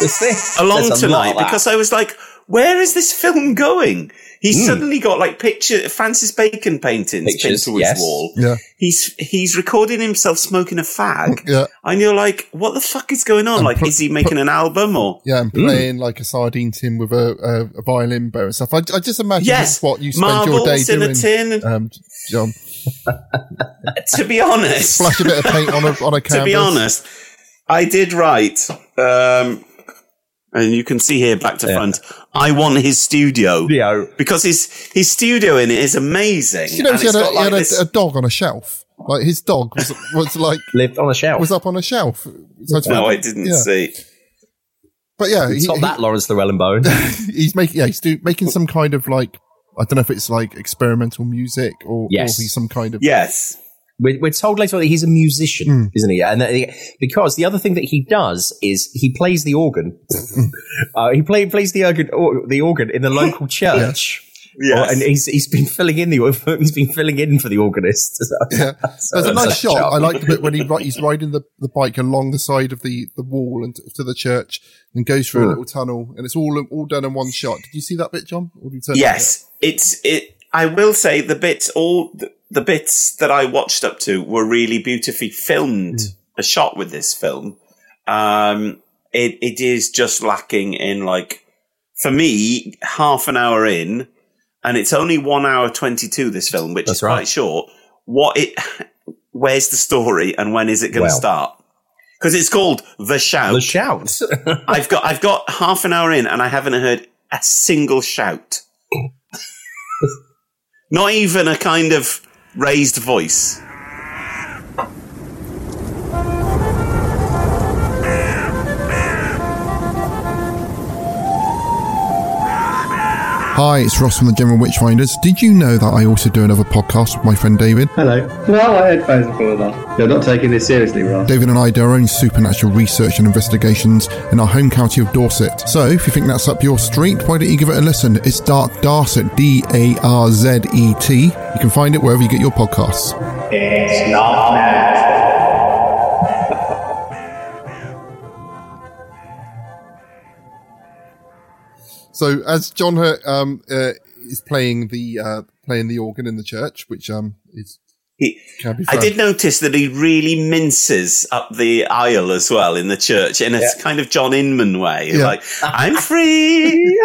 This thing. along There's a lot tonight because I was like, "Where is this film going?" He's Hmm. suddenly got like picture Francis Bacon paintings Pictures, pinned to his yes. wall. Yeah. He's he's recording himself smoking a fag, Yeah. and you're like, "What the fuck is going on? And like, put- is he making an album or?" Yeah, and Hmm. playing like a sardine tin with a, a, a violin bow and stuff. I, I just imagine Yes, that's what you spend your day in doing. a tin. Um, John, to be honest, splash a bit of paint on a on a canvas. to be honest, I did write, um, and you can see here back to Yeah. front. I want his studio Yeah. because his his studio in it is amazing. you know, he had, a, got he had a, this- a dog on a shelf. Like his dog was was like lived on a shelf. was up on a shelf. So no, I didn't yeah. see. But yeah, It's he, not he- that Laurence Llewelyn-Bowen. he's making yeah he's do, making some kind of like I don't know if it's like experimental music or, Yes. or he's some kind of Yes, We're, we're told later on that he's a musician, Mm. isn't he? And he- because the other thing that he does is he plays the organ. uh, he play, plays the organ, or, the organ in the local church. Yes. Oh, and he's he's been filling in the he's been filling in for the organist. Yeah. So There's a nice shot. I like the bit when he he's riding the, the bike along the side of the, the wall and to the church and goes through a Mm. little tunnel and it's all all done in one shot. Did you see that bit, John? Or did you turn yes. It's it. I will say the bits all the, bits that I watched up to were really beautifully filmed. A shot with this film. Um, it it is just lacking in like for me half an hour in, and it's only one hour twenty two. This film, which That's is right. quite short. What it? Where's the story, and when is it going to Well. start? Because it's called The Shout. the shout. I've got I've got half an hour in and I haven't heard a single shout. Not even a kind of raised voice. Hi, it's Ross from the General Witchfinders. Did you know that I also do another podcast with my friend David? Hello. Well, I had heard before that. You're not taking this seriously, Ross. David and I do our own supernatural research and investigations in our home county of Dorset. So, if you think that's up your street, why don't you give it a listen? It's Dark Darzet, D A R Z E T. You can find it wherever you get your podcasts. It's not natural. So, as John Hurt um, uh, is playing the uh, playing the organ in the church, which um, is He, I did notice that he really minces up the aisle as well in the church in a kind of John Inman way. Yeah. Like, I'm free.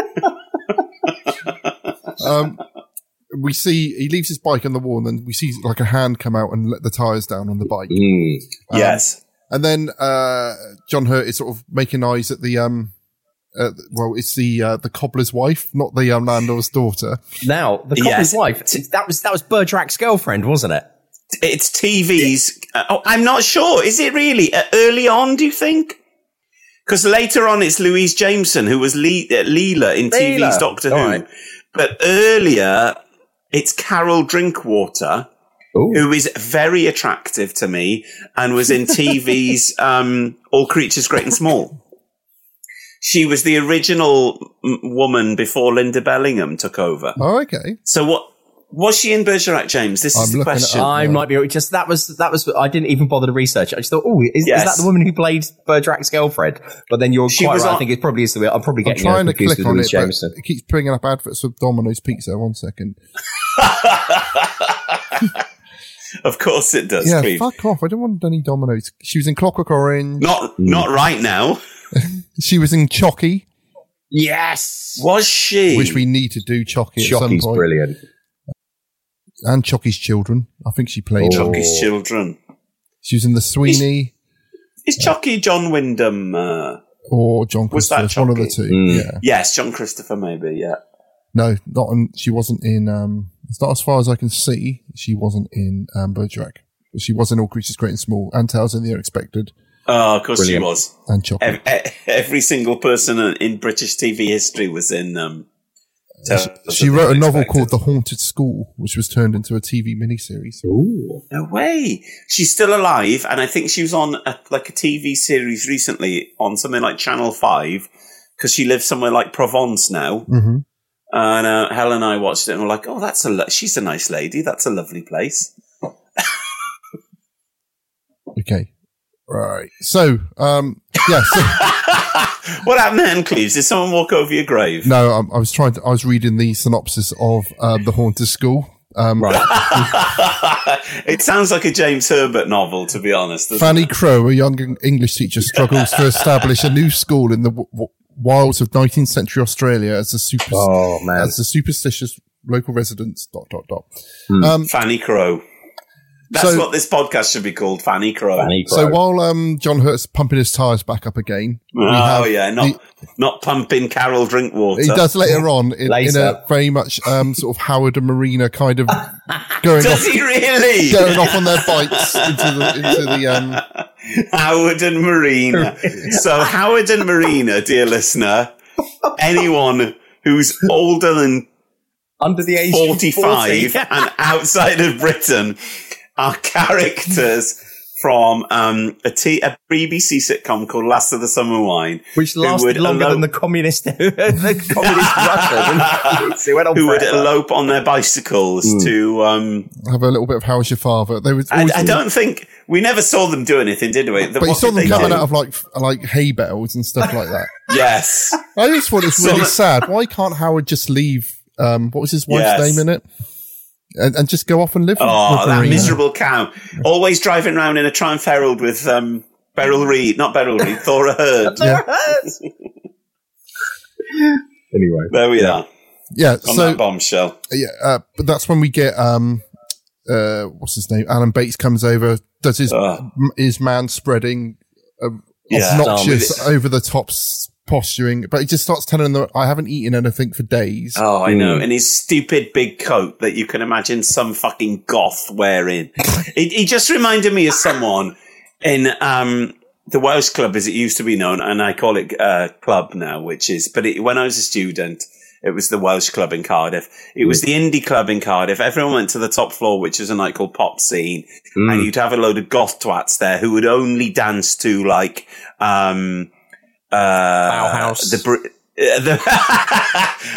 um, we see he leaves his bike on the wall, and then we see like a hand come out and let the tires down on the bike. Um, yes. And then uh, John Hurt is sort of making eyes at the um, uh, well, it's the uh, the cobbler's wife, not the um, landlord's daughter. now the Yes. wife. That was that was Bergerac's girlfriend, wasn't it? It's TV's. Uh, oh, I'm not sure. Is it really uh, early on? Do you think? Because later on, it's Louise Jameson who was Le- uh, Leela in TV's Leela. Doctor Who. All right. But earlier, it's Carol Drinkwater, Ooh. who is very attractive to me and was in TV's um, All Creatures Great and Small. She was the original m- woman before Linda Bellingham took over. Oh, okay. So what? Was she in Bergerac, James? This is I'm the question. up. I might be just that was that was I didn't even bother to research. I just thought, oh, is, is that the woman who played Bergerac's girlfriend? But then you're She quite was right. I think it probably is the. I'm probably I'm getting her trying to click on it, Jameson. it keeps bringing up adverts of Domino's Pizza. One second. of course it does, yeah, Cleve. fuck off. I don't want any Dominoes. She was in Clockwork Orange. Not not right now. She was in Chucky, Yes, Was she? which we need to do Chucky at some Chucky's point. brilliant. And Chucky's Children. I think she played. Oh. Chucky's children. She was in The Sweeney Is Chucky John Wyndham? Uh, or John Was that Christopher. One of the Chucky? two. Mm. Yeah. yes, John Christopher, maybe. Yeah. No, not in, she wasn't in, um, it's not as far as I can see. She wasn't in, um, Bergerac. But she was in All Creatures Great and Small and Tales in the Unexpected Oh, of course Brilliant. she was. and Chucky. Ev- e- Every single person in British TV history was in. Um, Tales She of the wrote a novel called The Haunted School, which was turned into a TV miniseries. Ooh. No way. She's still alive, and I think she was on a, like a TV series recently on something like Channel Five because she lives somewhere like Provence now. hmm And uh, Helen and I watched it, and we're like, "Oh, that's a lo- she's a nice lady. That's a lovely place." Okay. Right. So, um, yeah. So, what happened then, Cleves? Did someone walk over your grave? no, um, I was trying to, I was reading the synopsis of, um, The Haunted School. Um, it sounds like a James Herbert novel, to be honest. Fanny it? Crow, a young English teacher, struggles to establish a new school in the w- w- wilds of 19th century Australia as a super, Oh man. as the superstitious local residents. Dot dot dot. Hmm. Um, Fanny Crow. That's So- what this podcast should be called, Fanny Crow. Fanny so while um, John Hurt's pumping his tires back up again, Oh yeah, not the- not pumping Carol Drinkwater. he does later on in, in a very much um, sort of Howard and Marina kind of going Does off, he really? going off on their bikes into the into the um, Howard and Marina. so Howard and Marina, dear listener, anyone who's older than Under the age of 45 40. and outside of Britain are characters from um, a, t- a BBC sitcom called Last of the Summer Wine. which lasted longer elope- than the communist, the communist Russia. didn't it? It went on Who would elope on their bicycles to. Um, have a little bit of How's Your Father. They was I, I don't think. We never saw them do anything, did we? but you saw them coming do? out of like like hay bales and stuff like that. Yes. I just thought it's So really that- sad. Why can't Howard just leave? Um, what was his wife's Yes. name in it? And, and just go off and live Oh, with that miserable cow. Always driving around in a Triumph Herald with um, Beryl Reid, not Beryl Reid, Thora Hird. Yeah, Anyway. There we are. yeah. On So that bombshell. yeah, uh, but that's when we get um, uh, what's his name? Alan Bates comes over, does his Ugh. m- his man spreading, uh, Yeah. obnoxious, with over the top posturing, but he just starts telling them, "I haven't eaten anything for days." Oh, I know. Mm. And his stupid big coat that you can imagine some fucking goth wearing. it, he just reminded me of someone in um, the Welsh Club, as it used to be known, and I call it uh, Club now, which is, but it, when I was a student, it was the Welsh Club in Cardiff. It was the indie club in Cardiff. Everyone went to the top floor, which is a night called Pop Scene, and you'd have a load of goth twats there who would only dance to like um, uh, Bauhaus. the Br- uh, the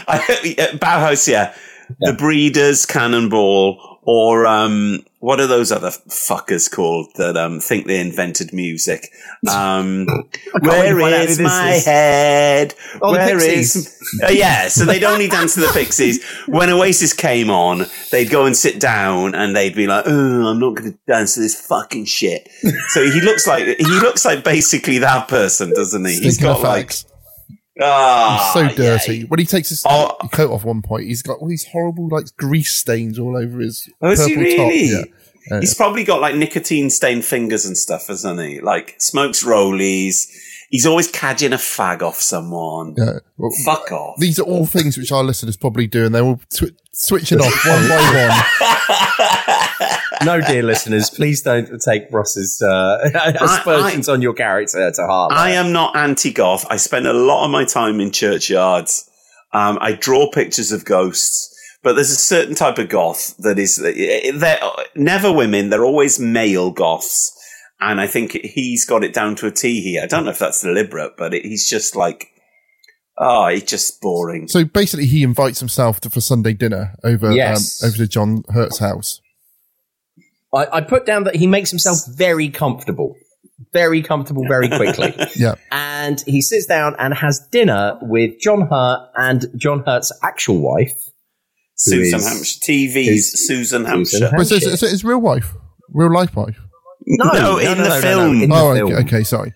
I- uh, Bauhaus, yeah. The Breeders, Cannonball, or um, what are those other fuckers called that um, think they invented music? Um, where find out this my is. head? Oh, Pixies. is- Uh, yeah, so they'd only dance to the Pixies. When Oasis came on, they'd go and sit down and they'd be like, "Oh, I'm not going to dance to this fucking shit." So he looks like he looks like basically that person, doesn't he? He's got like facts. Ah, He's so yeah. dirty. When he takes his Oh. coat off one point, he's got all these horrible like grease stains all over his Oh, is he purple top. really? Yeah. Uh, He's probably got like nicotine stained fingers and stuff, hasn't he? Like smokes rollies. He's always cadging a fag off someone. yeah. Well, Fuck off. these are all things which our listeners probably do, and they're all tw- switching off one by one. no, dear listeners, please don't take Ross's uh, aspersions on your character to heart. I am not anti-goth. I spend a lot of my time in churchyards. Um, I draw pictures of ghosts, but there's a certain type of goth that is, they're never women. They're always male goths. And I think he's got it down to a T here. I don't know if that's deliberate, but it, he's just like Oh, it's just boring. So basically, he invites himself to, for Sunday dinner over Yes. um, over to John Hurt's house. I, I put down that he makes himself very comfortable, very comfortable, very quickly. Yeah, and he sits down and has dinner with John Hurt and John Hurt's actual wife, Susan is- Hampshire. TV's is Susan Susan Hampshire. but is, it- is it his real wife, real life wife? No, No, in the film. in the oh, film. okay, okay, sorry.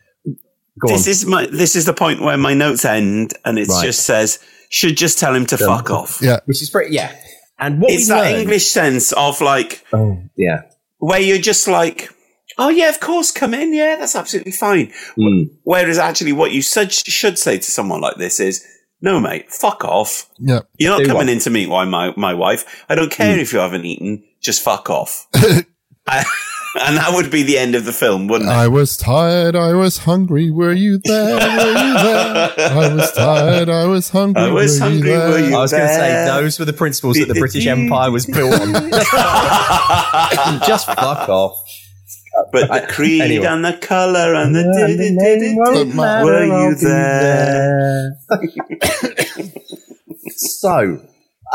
Go this on. is my this is the point where my notes end, and it Right. just says should just tell him to Done. fuck off. Yeah, Which is pretty, yeah. And what It's that learn- English sense of like Oh, yeah. Where you're just like, oh yeah, of course, come in, yeah, that's absolutely fine. Mm. Whereas actually, what you should should say to someone like this is, no, mate, fuck off. yeah. You're not coming in to meet my my, my wife. I don't care if you haven't eaten. Just fuck off. I- and that would be the end of the film, wouldn't it? I was tired. I was hungry. Were you there? Were you there? I was tired. I was hungry. I was were hungry, You were you I was going to say those were the principles that the British Empire was built on. Just fuck off. But the creed Anyway. and the colour and the And won't matter, Were you I'll there? so,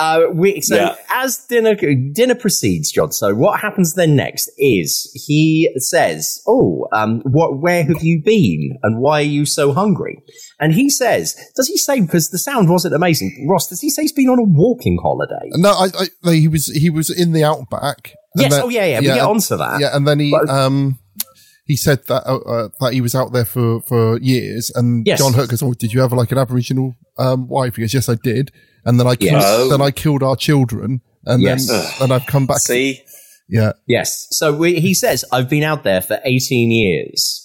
uh, we, so Yeah. as dinner dinner proceeds, John. So what happens then next is he says, "Oh, um, what? Where have you been, and why are you so hungry?" And he says, "Does he say because the sound wasn't amazing, Ross? Does he say he's been on a walking holiday?" No, I, I, he was he was in the outback. Yes. then- oh yeah, yeah. We get and- onto that. Yeah, and then he But- um he said that uh, uh, that he was out there for for years, and Yes. John Hurt goes, "Oh, did you have like an Aboriginal um wife?" He goes, "Yes, I did." And then I killed, Yes. then I killed our children, and Yes. then then I've come back. See, Yeah, Yes. So we, he says, I've been out there for 18 years.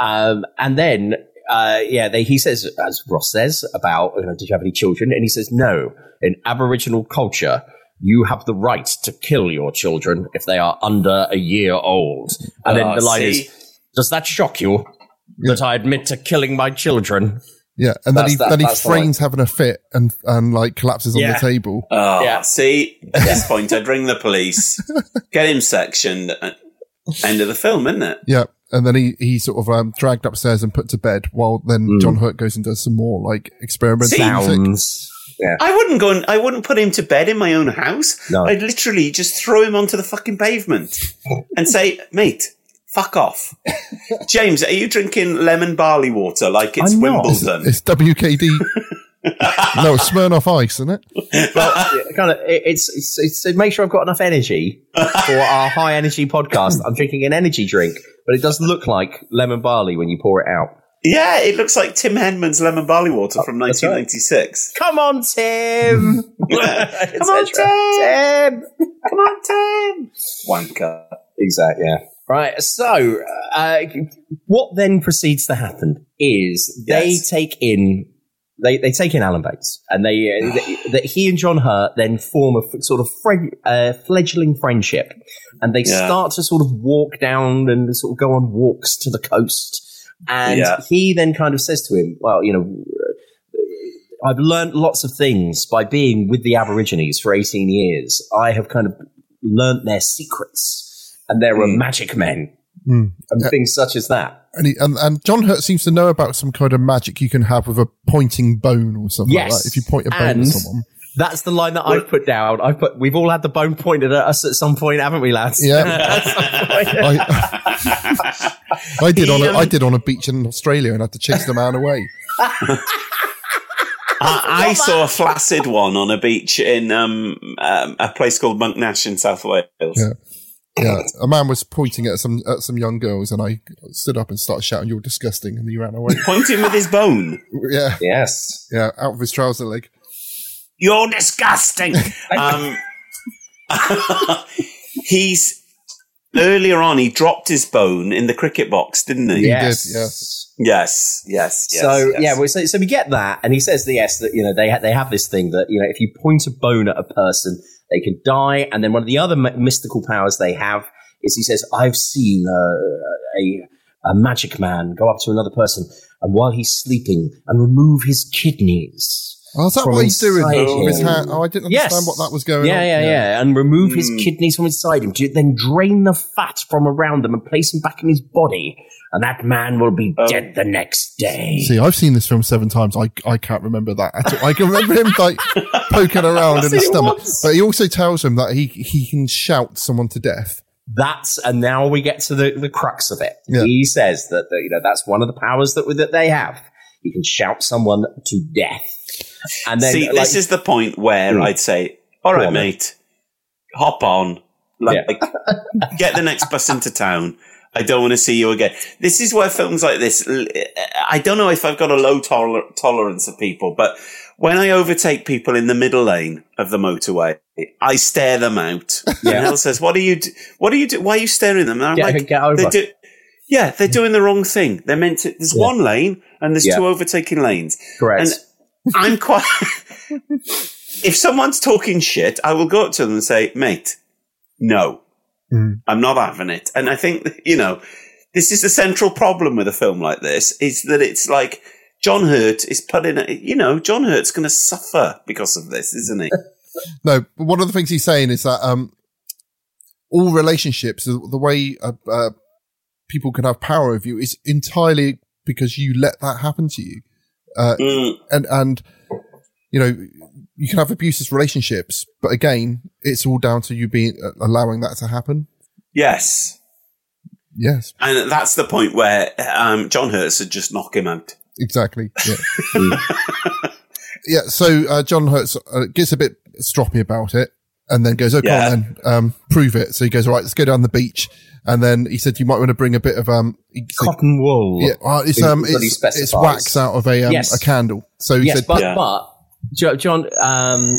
Um, and then, uh, yeah, they, he says, as Ross says, about, you know, did you have any children? And he says, no. In Aboriginal culture, you have the right to kill your children if they are under a year old. And Ah, then the line see? is, does that shock you that I admit to killing my children? Yeah, and then he that- then he that's the frames having a fit and and like collapses on the table. Oh, Yeah. see, at this point, I'd ring the police, get him sectioned. End of the film, isn't it? Yeah, and then he he sort of um dragged upstairs and put to bed, while then Mm. John Hurt goes and does some more like experimental. Sounds. Yeah. I wouldn't go and I wouldn't put him to bed in my own house. No. I'd literally just throw him onto the fucking pavement and say, mate, fuck off. James, are you drinking lemon barley water like it's I'm not. Wimbledon? It's WKD. no, it's Smirnoff Ice, isn't it? well, kind of, it- it's, it's, it's to make sure I've got enough energy for our high energy podcast. I'm drinking an energy drink, but it does look like lemon barley when you pour it out. yeah, it looks like Tim Henman's lemon barley water oh, from That's right. 1996. Come on, Tim! Come on, Tim! Come on, Tim! Wanker. Exactly, yeah. Right, so uh, what then proceeds to happen is they Yes. take in they, they take in Alan Bates, and they, uh, that he and John Hurt then form a f- sort of fre- uh, fledgling friendship, and they Yeah. start to sort of walk down and sort of go on walks to the coast. And Yeah. he then kind of says to him, "Well, you know, uh, I've learned lots of things by being with the Aborigines for 18 years. I have kind of learnt their secrets, and there are Mm. magic men Mm. and Yeah. things such as that. And, he, and and John Hurt seems to know about some kind of magic you can have with a pointing bone or something like Yes. that. If you point a bone And- at someone, That's the line that I've put down. I've put. We've all had the bone pointed at us at some point, haven't we, lads? Yeah. At some point. I, I did on a, um, I did on a beach in Australia and had to chase the man away. I, I saw a flaccid one on a beach in um, um, a place called Monknash in South Wales. Yeah. Yeah, a man was pointing at some at some young girls, and I stood up and started shouting, "You're disgusting!" and he ran away. Pointing with his bone. yeah, yes. yeah, out of his trouser leg. You're disgusting. um, he's earlier on. He dropped his bone in the cricket box, didn't he? Yes. did, yes. Yes. Yes. yes so yes. yeah, well, so, so we get that, and he says the yes that you know they ha- they have this thing that you know if you point a bone at a person, they can die, and then one of the other mystical powers they have is he says I've seen a a magic man go up to another person, and while he's sleeping, and remove his kidneys. Oh, is that what he's doing inside with his hand? Oh, I didn't Yes. understand what that was going yeah, on. Yeah, yeah, yeah. and remove his Hmm. kidneys from inside him to then drain the fat from around them and place him back in his body. And that man will be Oh. dead the next day. See, I've seen this film seven times. I I can't remember that at all. I can remember him like poking around in his stomach, once. but he also tells him that he he can shout someone to death. That's and now we get to the, the crux of it. Yeah. He says that, that you know that's one of the powers that that they have. He can shout someone to death. And then See, like, this is the point where Hmm. I'd say, "All right, Go right, then. mate, hop on. Like, get the next bus into town. I don't want to see you again. This is where films like this, I don't know if I've got a low toler- tolerance of people, but when I overtake people in the middle lane of the motorway, I stare them out. Yeah. And Hell says, what are you, do- what are you, do- why are you staring them? And I'm Get- like, get over. "They're do- yeah, they're doing the wrong thing. They're meant to, there's Yeah. one lane and there's Yeah. two overtaking lanes. correct. And I'm quite. if someone's talking shit, I will go up to them and say, mate, no, Mm. I'm not having it. And I think, that, you know, this is the central problem with a film like this is that it's like John Hurt is putting, you know, John Hurt's going to suffer because of this, isn't he? No, but one of the things he's saying is that um, all relationships, the, the way uh, uh, people can have power over you, is entirely because you let that happen to you. Uh, Mm. and and you know you can have abusive relationships, but again, it's all down to you being uh, allowing that to happen. Yes. Yes, And that's the point where um, John Hurt should just knock him out. exactly. Yeah, yeah. So uh, John Hurts uh, gets a bit stroppy about it, and then goes, "Okay, Yeah. then um, prove it." So he goes, "All right, let's go down the beach." And then he said, "You might want to bring a bit of um, he said- Cotton wool. yeah, well, it's um, it's, it's wax out of a um, Yes. a candle." So he yes, said, but Yeah. but John um,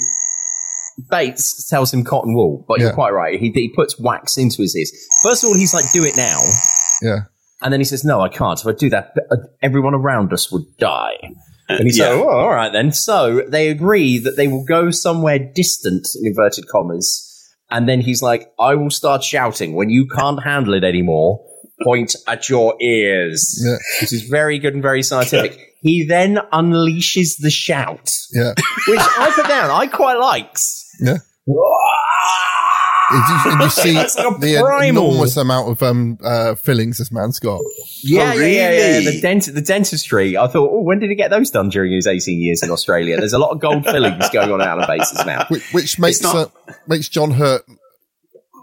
Bates tells him cotton wool, but you're quite right. He, he puts wax into his ears. First of all, he's like, "Do it now," "Yeah, and then he says, "No, I can't. If I do that, uh, everyone around us would die." And he said, Yeah. oh, all right then. So they agree that they will go somewhere distant, in inverted commas. And then he's like, I will start shouting. When you can't handle it anymore, point at your ears. Yeah. Which is very good and very scientific. he then unleashes the shout, yeah, which I put down. I quite liked. yeah." You, and you see That's like a the primal. enormous amount of um uh, fillings this man's got. Yeah, Oh, yeah, yeah, yeah. The, dent- the dentistry. I thought, oh, when did he get those done during his 18 years in Australia? There's a lot of gold fillings going on out of bases now. which, which makes not- uh, makes John Hurt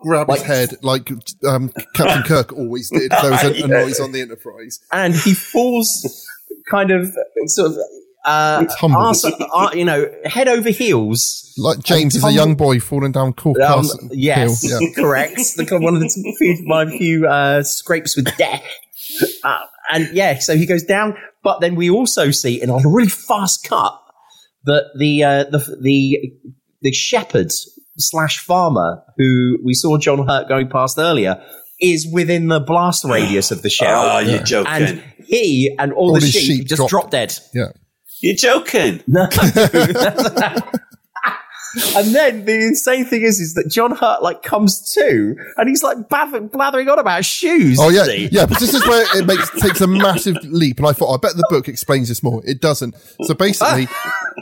grab his head like um, Captain Kirk always did. There was a, a noise on the Enterprise. and he falls kind of sort of uh, Humble. arse- uh, you know, head over heels. Like James is a young boy falling down Cork Um, yes. Yeah. correct. The, one of the few, my few uh, scrapes with death. Uh, and yeah, so he goes down, but then we also see in a really fast cut that the uh, the the the shepherd slash farmer who we saw John Hurt going past earlier is within the blast radius of the shell. Oh, you're joking. and he and all, All the sheep, sheep just dropped. drop dead. Yeah. You're joking. No. and then the insane thing is, is that John Hurt like comes to, and he's like blathering, blathering on about shoes. Oh yeah, isn't he? yeah. But this is where it makes takes a massive leap, and I thought I bet the book explains this more. It doesn't. So basically,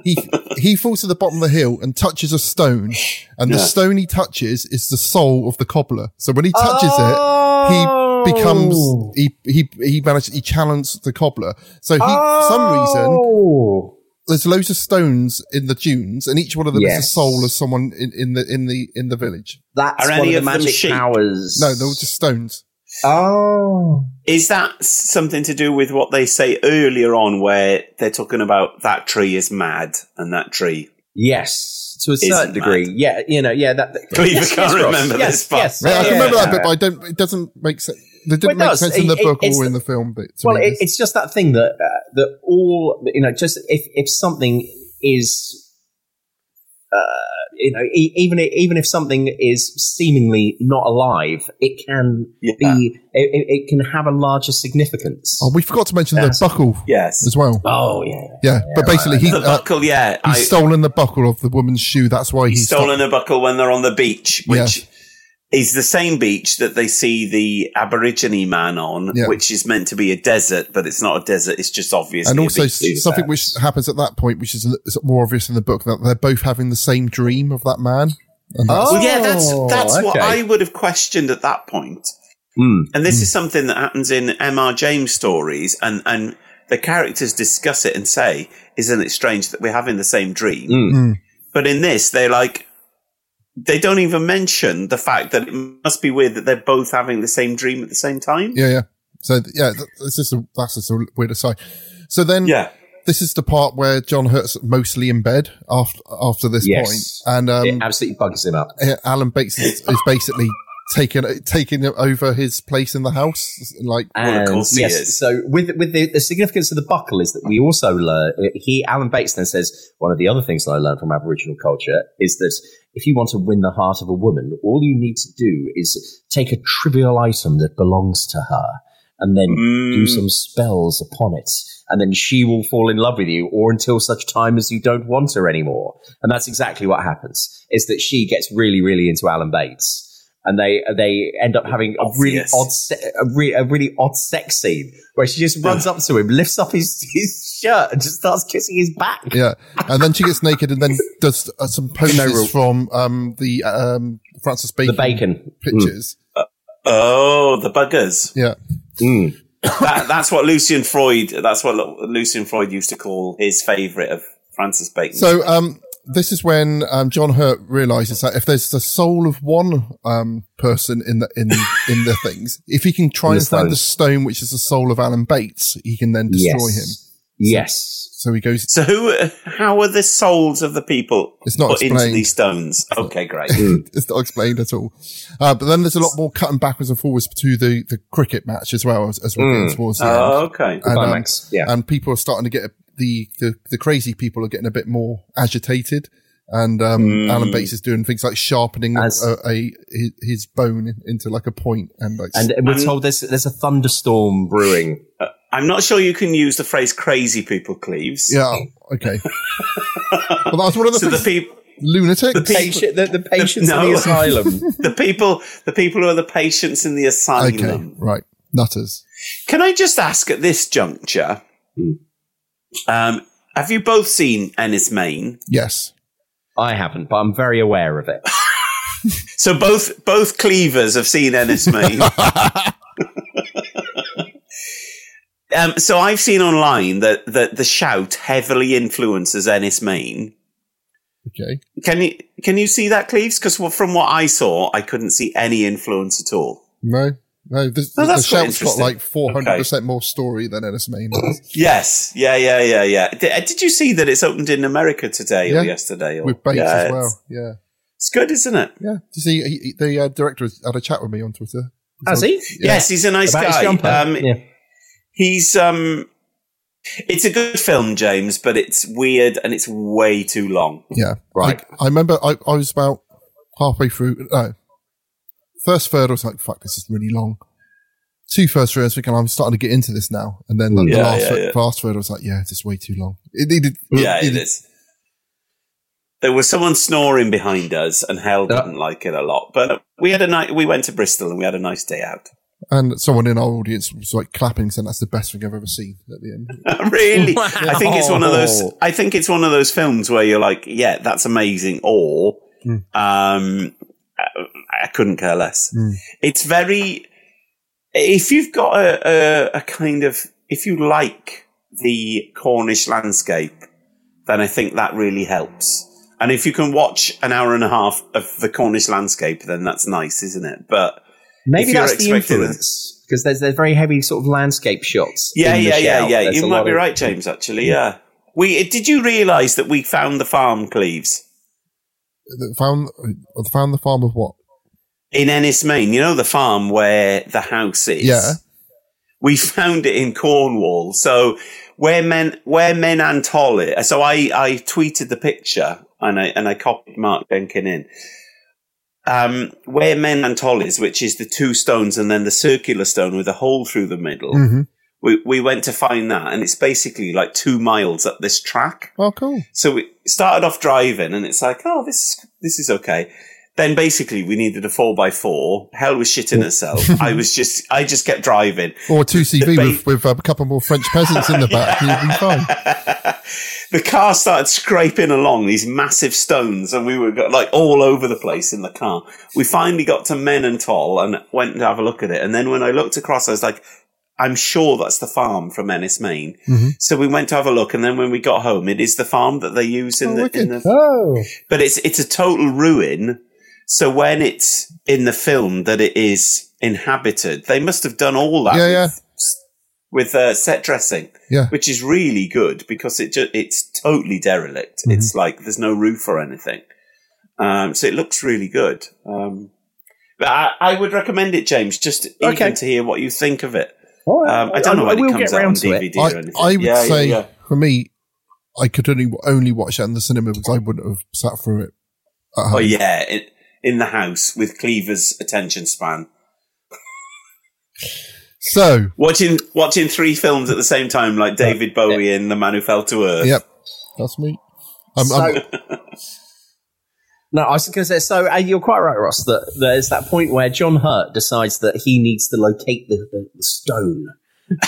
he he falls to the bottom of the hill and touches a stone, and the stone he touches is the soul of the cobbler. So when he touches Oh. it, he oh. Becomes oh. he he he manages he challenges the cobbler. So he for some oh. reason Oh. there's loads of stones in the dunes, and each one of them is the Yes. soul of someone in, in the in the in the village. That's Are one any of the of them magic sheep? powers. No, they're all just stones. Oh. Is that something to do with what they say earlier on, where they're talking about that tree is mad and that tree? Yes, to a certain Isn't degree. Yeah, you know, yeah. That. Believe yes, I can't yes, remember yes, this part. Yes, Yeah, I yeah, can remember yeah, that bit, but I don't. It doesn't make sense. It Well, didn't it make does. sense in the It- book it's or the- in the film. But to well, me, it, it's just that thing that uh, that all you know. Just if if something is, uh, you know, e- even even if something is seemingly not alive, it can Yeah. be. It, it- it can have a larger significance. oh, we forgot to mention Yes. the buckle Yes. as well. Oh yeah. Yeah, but basically he The uh, buckle, yeah. he's I, stolen the buckle of the woman's shoe. That's why he's he's stolen a buckle when they're on the beach, which is the same beach that they see the Aborigine man on, Yeah. which is meant to be a desert, but it's not a desert. It's just obviously and also beach. s- something which happens at that point, which is, is more obvious in the book, that they're both having the same dream of that man. And that's- well, yeah, that's that's what. I would have questioned at that point. Hmm. And this is something that happens in M.R. James stories, and and the characters discuss it and say, "Isn't it strange that we're having the same dream?" Mm. But in this, they're like, they don't even mention the fact that it must be weird that they're both having the same dream at the same time. Yeah, yeah. So yeah, th- it's just a, that's just a weird aside. So then, yeah, this is the part where John Hurt's mostly in bed after after this Yes. point, and um, it absolutely bugs him up. Alan Bates is, is basically taking taking over his place in the house, like And course he yes, is. so with with the, the significance of the buckle is that we also learn. He Alan Bates then says one of the other things that I learned from Aboriginal culture is that if you want to win the heart of a woman, all you need to do is take a trivial item that belongs to her and then do mm. some spells upon it. And then she will fall in love with you, or until such time as you don't want her anymore. And that's exactly what happens. Is that she gets really, really into Alan Bates, and they they end up having a really Obvious. odd, se- a, re- a really odd sex scene where she just runs up to him, lifts up his, his shirt, and just starts kissing his back. yeah, and then she gets naked and then does uh, some poses No rule. from um, the um, Francis Bacon, The bacon pictures. Oh, the buggers. Yeah, Mm. that, that's what Lucian Freud. That's what Lu- Lucian Freud used to call his favourite of Francis Bacon. So um, this is when um, John Hurt realizes that if there's the soul of one um, person in the in in the things, if he can try and the find the stone, which is the soul of Alan Bates, he can then destroy Yes. him. Yes. So he goes. So who? How are the souls of the people It's not put into explained. these stones? Okay, great. it's not explained at all. Uh, but then there's a lot more cutting backwards and forwards to the, the cricket match as well as, as we're Mm. getting towards the oh, end. okay. And, um, Climax, yeah. and people are starting to get the, the, the crazy people are getting a bit more agitated. And um, Mm. Alan Bates is doing things like sharpening As- a, a, his, his bone into like a point and like And we're told there's there's a thunderstorm brewing. Uh, I'm not sure you can use the phrase "crazy people," Cleves. yeah, okay. well, that was one of the, So the people, lunatics. the Patient, the, the patients No. in the asylum. the people, the people who are the patients in the asylum. okay, right, nutters. Can I just ask at this juncture? Um, have you both seen Enys Men? Yes. I haven't, but I'm very aware of it. So both both cleavers have seen Enys Men. um, so I've seen online that, that the shout heavily influences Enys Men. Okay. Can you can you see that, Cleves? Because from what I saw, I couldn't see any influence at all. No, no, this, Oh, the that's quite shout's got like 400% more story than Enys Men does. Yes, yeah, yeah, yeah, yeah. Did, uh, did you see that it's opened in America today Yeah, or yesterday? Or, With Bates yeah, as it's- well. Yeah. It's good, isn't it? Yeah. You see, he, he- the uh, director has had a chat with me on Twitter. Has he? Yeah. Yes, he's a nice About guy. Um, yeah. He's um, it's a good film, James, but it's weird and it's way too long. Yeah. Right. I, I remember I, I was about halfway through. No. First third, I was like, fuck, this is really long. Two first thirds, I was thinking, I'm starting to get into this now. And then like, Yeah, the last, yeah, third, yeah. last third, I was like, yeah, this is way too long. It needed. Yeah, it needed- is. There was someone snoring behind us, and Hell Yeah. didn't like it a lot. But we had a night. We went to Bristol, and we had a nice day out. And someone in our audience was like clapping, saying that's the best thing I've ever seen at the end. really, I think it's one of those. I think it's one of those films where you're like, yeah, that's amazing, or Hmm. um, I, I couldn't care less. Hmm. It's very. If you've got a, a, a kind of, if you like the Cornish landscape, then I think that really helps. And if you can watch an hour and a half of the Cornish landscape, then that's nice, isn't it? But Maybe that's the influence because there's there's very heavy sort of landscape shots. Yeah, yeah, yeah, yeah. There's You might be right, James. Actually, yeah. We did you realise that we found the farm, Cleves, Found, found the farm of what? in Ennis, Maine. You know the farm where the house is. Yeah. We found it in Cornwall. So where men where men and Holly. So I I tweeted the picture and I and I copied Mark Jenkin in. Um, where men and is, which is the two stones and then the circular stone with a hole through the middle. hmm We we went to find that, and it's basically like two miles up this track. Oh, cool. So we started off driving, and it's like, oh, this this is okay. then basically we needed a four by four. Hell was shitting itself. I was just, I just kept driving. Or two CV with, with um, a couple more French peasants in the back. You'd be fine. the car started scraping along these massive stones and we were like all over the place in the car. We finally got to Men-an-Tol and went to have a look at it. And then when I looked across, I was like, I'm sure that's the farm from Ennis, Maine. Mm-hmm. So we went to have a look, and then when we got home, it is the farm that they use in, Oh, the, in the. Oh, But it's it's a total ruin. So when it's in the film that it is inhabited, they must have done all that. Yeah, yeah. With uh, set dressing, Yeah. which is really good because it ju- it's totally derelict. Mm-hmm. It's like there's no roof or anything, um, so it looks really good. Um, but I, I would recommend it, James, just even Okay. to hear what you think of it. All right. Um, I don't know I when will it comes get out on round to it. DVD or I, anything. I would Yeah, yeah, say, yeah. for me, I could only only watch that in the cinema because I wouldn't have sat through it at home. Oh yeah, it, in the house with Cleaver's attention span. So, Watching watching three films at the same time, like David Bowie and The Man Who Fell to Earth. yep, that's me. I'm, So, I'm, no, I was going to say, so uh, you're quite right, Ross, that there's that point where John Hurt decides that he needs to locate the, the, the stone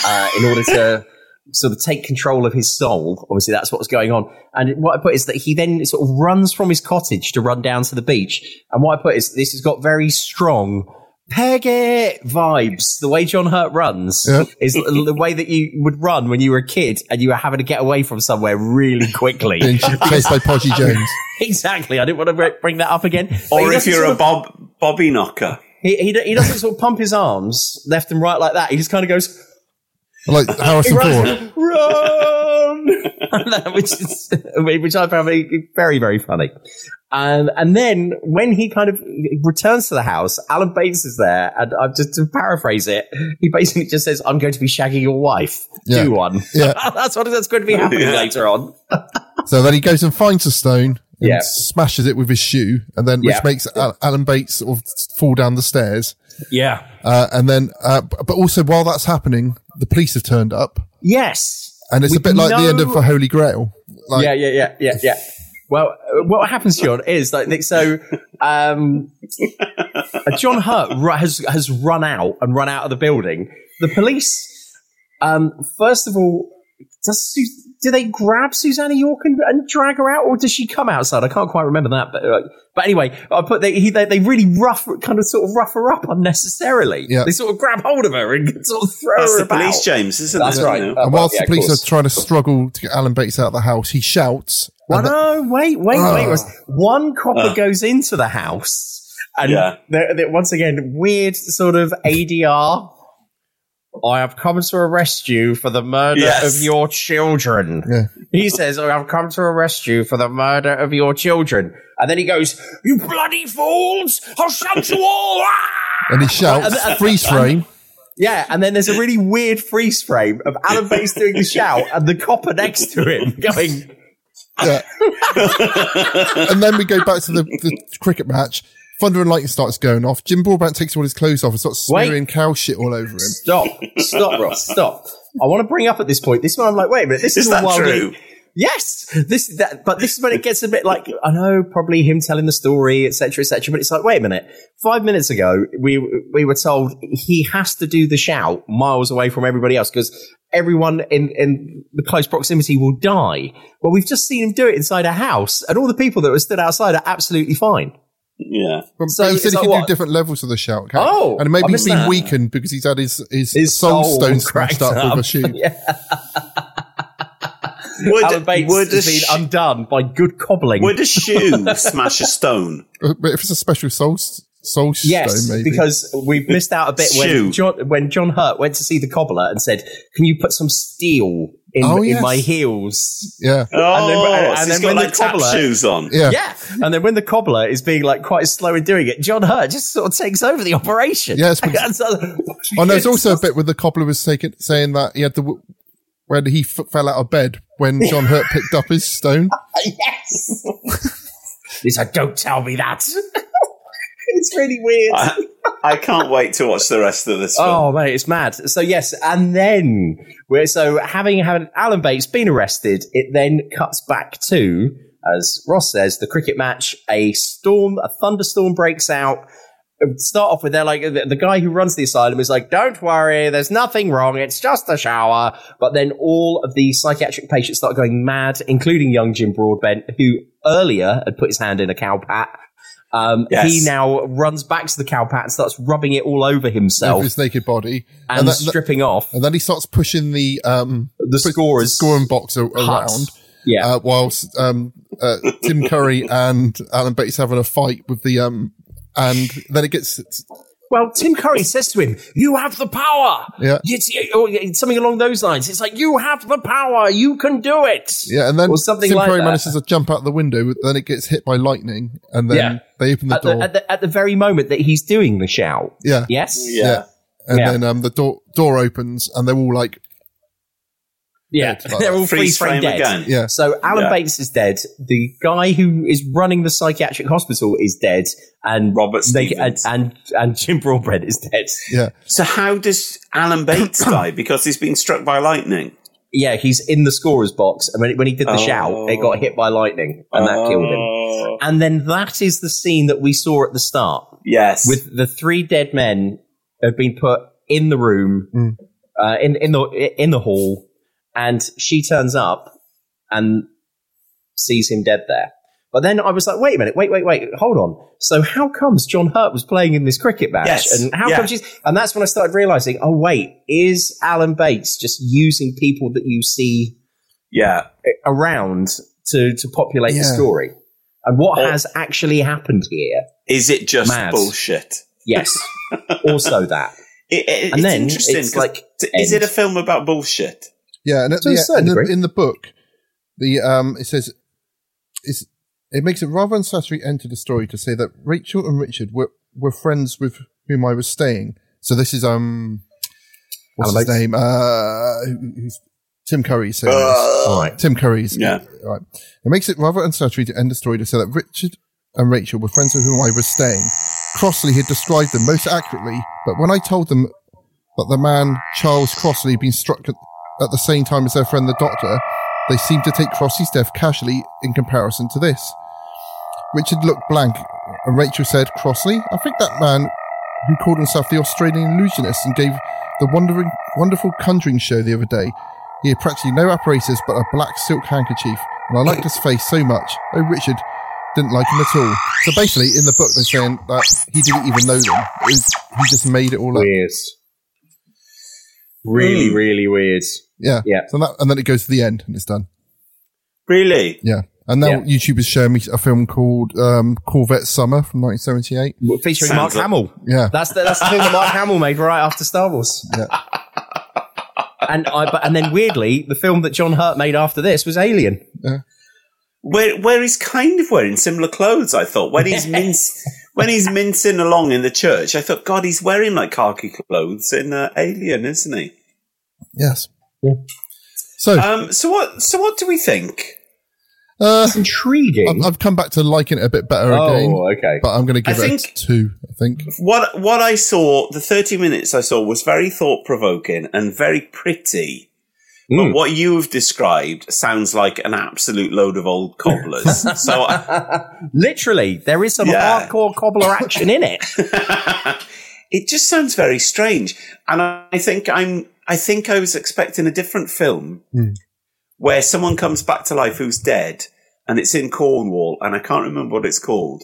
uh, in order to sort of take control of his soul. Obviously, that's what's going on. And what I put is that he then sort of runs from his cottage to run down to the beach. And what I put is this has got very strong Peggy vibes. The way John Hurt runs Yeah. is the the way that you would run when you were a kid and you were having to get away from somewhere really quickly. being chased by Podgy Jones. exactly. I didn't want to bring that up again. Or if you're a of- Bob Bobby knocker. he, he, he doesn't sort of pump his arms left and right like that. He just kind of goes, Like he Harrison Ford. runs, run, which is which I found very very very funny. Um, and then when he kind of returns to the house, Alan Bates is there, and I've just to paraphrase it, he basically just says, "I'm going to be shagging your wife. Yeah. Do one." Yeah. that's what that's going to be happening Yeah. later on. So then he goes and finds a stone and Yeah. smashes it with his shoe, and then Yeah. which makes Alan Bates sort of fall down the stairs. Yeah. Uh, and then, uh, but also while that's happening, the police have turned up, Yes. and it's a bit like the end of no- the Holy Grail. Like, yeah, yeah, yeah, yeah, yeah. Well, uh, what happens, John, is like Nick. So, um, John Hurt has has run out and run out of the building. The police, um, first of all, does Su- do they grab Susannah York and, and drag her out, or does she come outside? I can't quite remember that, but uh, but anyway, I put they, he, they they really rough, kind of sort of rough her up unnecessarily. Yeah. They sort of grab hold of her and sort of throw That's her the about. police, James, isn't That's it? right. You know? Uh, And whilst yeah, the police are trying to struggle to get Alan Bates out of the house, he shouts. Well, and the- no, wait, wait, wait. Ross. One copper goes into the house, and Yeah. they're- they're- once again, weird sort of ADR. I have come to arrest you for the murder Yes. of your children. Yeah. He says, I have come to arrest you for the murder of your children. And then he goes, You bloody fools! I'll shout you all! Ah!" and he shouts, And- and- freeze frame. Yeah, and then there's a really weird freeze frame of Alan Bates doing the shout and the copper next to him going, Yeah. and then we go back to the, the cricket match. Thunder and lightning starts going off. Jim Broadbent takes all his clothes off and starts Wait. cow shit all over him. Stop. Stop, Ross. Stop. I want to bring up at this point. This one, I'm like, wait a minute. This is, Is all that wildly- true? Yes. This, is that, but this is when it gets a bit like I know, probably him telling the story, etc., etc. But it's like, wait a minute. Five minutes ago, we we were told he has to do the shout miles away from everybody else because everyone in in the close proximity will die. Well, we've just seen him do it inside a house, and all the people that were stood outside are absolutely fine. Yeah. But, So he it's said he like can what? do different levels of the shout. can't? Oh, and maybe he's been that. weakened because he's had his his, His soul, soul stone smashed cracked up, with a shoe. Yeah. Would, Alan Bates would, a has been sh- undone by good cobbling. would a shoe smash a stone? Uh, But if it's a special soul soul Yes, stone, maybe because we've missed out a bit when John, when John Hurt went to see the cobbler and said, "Can you put some steel in, Oh, in my heels?" yeah, Oh, then- and oh, so then he's got when the like tap cobbler- shoes on. yeah, Yeah, and then when the cobbler is being like quite slow in doing it, John Hurt just sort of takes over the operation. Yes, because- And so- Oh, and there's also a bit where the cobbler was taking, saying that he had the when he f- fell out of bed when John Hurt picked up his stone. yes. He said, "Don't tell me that." it's really weird. I, I can't wait to watch the rest of this film. Oh mate, it's mad. So yes, and then we're so having had Alan Bates been arrested, it then cuts back to as Ross says, the cricket match, a storm, a thunderstorm breaks out. Um, start off with they're like the, the guy who runs the asylum is like, "Don't worry, there's nothing wrong. It's just a shower." But then all of the psychiatric patients start going mad, including young Jim Broadbent, who earlier had put his hand in a cow pat. Um, Yes. He now runs back to the cow pat and starts rubbing it all over Over himself his naked body. and that- stripping off. And then he starts pushing the um the scorers scoring box a- hut. around. Yeah. Uh, whilst um uh, Tim Curry and Alan Bates having a fight with the um and then it gets Well, Tim Curry says to him, "You have the power." Yeah. It's, or something along those lines. It's like you have the power. You can do it. yeah, and then or something Tim like Curry that. manages to jump out the window, but then it gets hit by lightning, and then Yeah. they open the at, door. the, at, the, at the very moment that he's doing the shout. yeah, Yes. yeah, and Yeah. then um the door door opens, and they're all like, Yeah, Dead, they're all that. Freeze frame frame dead. again. Yeah. So Alan Yeah. Bates is dead. The guy who is running the psychiatric hospital is dead, and Robert they, and, and and Jim Broadbent is dead. yeah, So how does Alan Bates die? Because he's been struck by lightning. Yeah, he's in the scorer's box, and when, when he did the Oh. shout, it got hit by lightning, and that killed him. Oh. And then that is the scene that we saw at the start. Yes. with the three dead men have been put in the room, Mm. uh, in in the in the hall, and she turns up and sees him dead there. But then I was like, wait a minute, wait, wait, wait, hold on. So how comes John Hurt was playing in this cricket match? Yes, And how yeah. come she's and that's when I started realizing, oh wait, is Alan Bates just using people that you see yeah. around to to populate the story? And what Or- has actually happened here? Is it just Mad. bullshit? Yes. also that. It, it- And it's then interesting. it's like is end. it a film about bullshit? Yeah, and at the, certain in, the, in the book, the um it says it's it makes it rather unsatisfactory to end to the story to say that Rachel and Richard were were friends with whom I was staying. So this is um what's Alan his name? Uh, who- who's Tim Curry saying. Uh, All right. Tim Curry's. Yeah. Right. It makes it rather unsatisfactory to end the story to say that Richard and Rachel were friends with whom I was staying. Crossley had described them most accurately, but when I told them that the man, Charles Crossley, had been struck at, at the same time as their friend the doctor, they seemed to take Crossley's death casually in comparison to this. Richard looked blank, and Rachel said, Crossley? I think that man who called himself the Australian illusionist and gave the wondering, wonderful conjuring show the other day. He had practically no apparatus but a black silk handkerchief, and I liked his face so much. Oh, Richard didn't like him at all. So basically, in the book, they're saying that he didn't even know them. Was, he just made it all up. Weird. Really, Hmm. really weird. Yeah. Yeah. So that, and then it goes to the end, and it's done. Really? Yeah. And now Yeah. YouTube is showing me a film called um, Corvette Summer from 1978. Featuring Sounds Mark like- Hamill. Yeah. That's the, that's the thing that Mark Hamill made right after Star Wars. Yeah. And I, but, and then weirdly, the film that John Hurt made after this was Alien. Where where he's kind of wearing similar clothes, I thought. When he's minc- when he's mincing along in the church, I thought, God, he's wearing like khaki clothes in uh, Alien, isn't he? Yes. So, Um, so what so what do we think? uh, It's intriguing. I've, I've come back to liking it a bit better again, oh, okay. but I'm going to give I it think- a two. I think. What what I saw, the thirty minutes I saw was very thought provoking and very pretty. But Mm. what you've described sounds like an absolute load of old cobblers. so I, Literally, there is some Yeah. hardcore cobbler action in it. it just sounds very strange. And I I think I'm I think I was expecting a different film Hmm. where someone comes back to life who's dead and it's in Cornwall and I can't remember what it's called.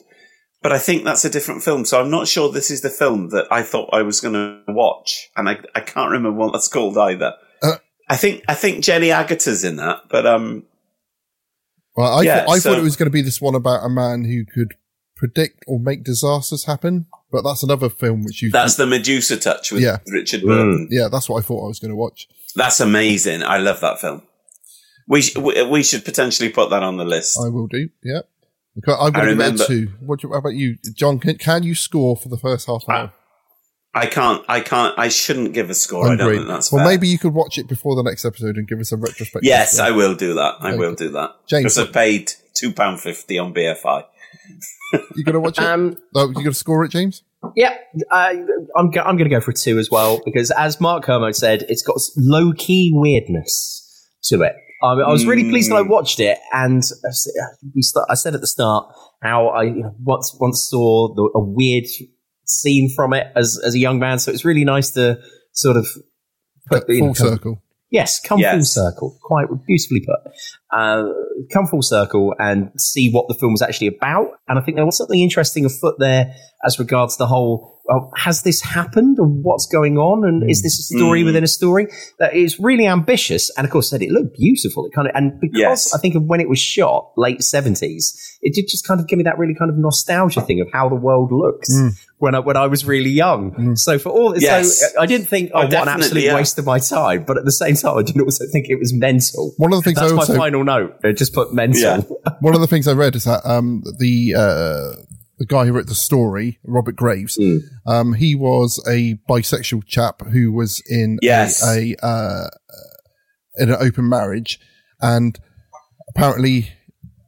But I think that's a different film. So I'm not sure this is the film that I thought I was going to watch. And I, I can't remember what that's called either. Uh, I think, I think Jenny Agutter's in that, but, um, Well, I, Yeah, thought I so- thought it was going to be this one about a man who could predict or make disasters happen, but that's another film which you. that's the Medusa touch with Yeah. Richard mm. Burton. yeah, that's what I thought I was going to watch. That's amazing. I love that film. We, sh- we we should potentially put that on the list. I will do. Yeah. Okay, I'm going I to give it remember- a two. What, do- how about you, John? Can, can you score for the first half hour? I can't. I can't. I shouldn't give a score. I I'm don't great. think that's well, fair. maybe you could watch it before the next episode and give us a retrospective. Yes, score. I will do that. I Okay. will do that. James, because I paid two pound fifty on BFI. You going to watch it? Um, oh, you going to score it, James? Yeah, uh, I'm go- I'm going to go for a two as well because, as Mark Kermode said, it's got low key weirdness to it. I, mean, I was really pleased that I watched it, and we st- I said at the start how I you know, once once saw the, a weird scene from it as as a young man. So it's really nice to sort of put, the full know, circle. Yes, come yes. full circle. Quite beautifully put. Uh, come full circle and see what the film was actually about. And I think there was something interesting afoot there as regards the whole well, has this happened and what's going on? And mm. is this a story mm. within a story? That is really ambitious. And of course, said it looked beautiful. It kind of, and because yes. I think of when it was shot, late seventies, it did just kind of give me that really kind of nostalgia thing of how the world looks mm. when I, when I was really young. Mm. So for all, yes. so I didn't think, oh, oh what an absolute yeah. waste of my time. But at the same time, I didn't also think it was mental. One of the things That's I also, my final note. They just put mental. Yeah. One of the things I read is that, um, the, uh, the guy who wrote the story, Robert Graves, mm. um, he was a bisexual chap who was in yes. a, a uh, in an open marriage, and apparently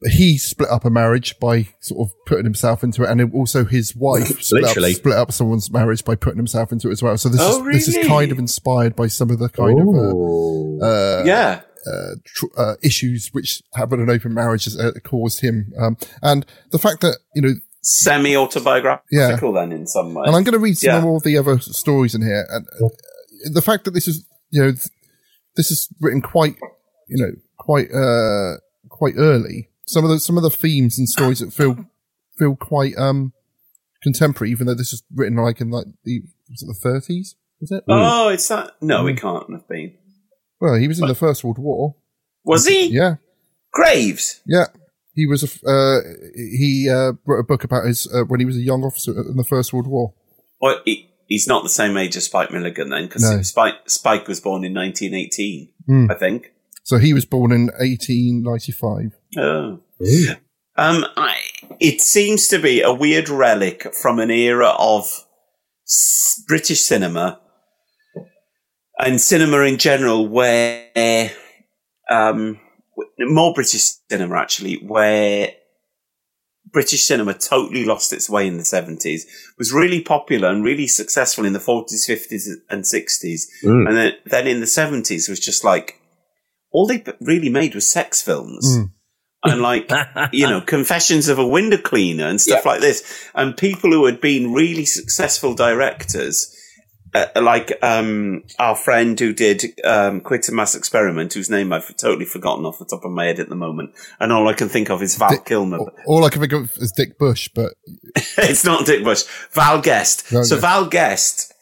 he split up a marriage by sort of putting himself into it, and also his wife split up, split up, someone's marriage by putting himself into it as well. So this oh, is really? this is kind of inspired by some of the kind Ooh. of uh, uh, yeah. Uh, tr- uh, issues which happen in open marriages uh, caused him, um, and the fact that you know semi autobiographical yeah. then in some way. And I'm going to read some yeah. more of the other stories in here. And uh, the fact that this is, you know, this is written quite, you know, quite, uh, quite early. Some of the, some of the themes and stories that feel, feel quite, um, contemporary, even though this is written like in like the, was it the 30s? Is it? Oh, it's that. No, mm. it can't have been. Well, he was in the First World War. Was he? Yeah. Graves? Yeah. He was a, uh, he uh, wrote a book about his uh, when he was a young officer in the First World War. Well, he, he's not the same age as Spike Milligan then, because no. Spike, Spike was born in 1918, mm. I think. So he was born in 1895. Oh. Um, I, it seems to be a weird relic from an era of British cinema and cinema in general where um, more British cinema actually, where British cinema totally lost its way in the 70s, was really popular and really successful in the 40s, 50s, and 60s. Mm. And then, then in the 70s was just like, all they really made was sex films. Mm. and like, you know, confessions of a window cleaner and stuff like this. And people who had been really successful directors uh, like um, our friend who did um, Quatermass Experiment, whose name I've totally forgotten off the top of my head at the moment, and all I can think of is Val Dick, Kilmer. All I can think of is Dick Bush, but it's not Dick Bush. Val Guest. So Val Guest,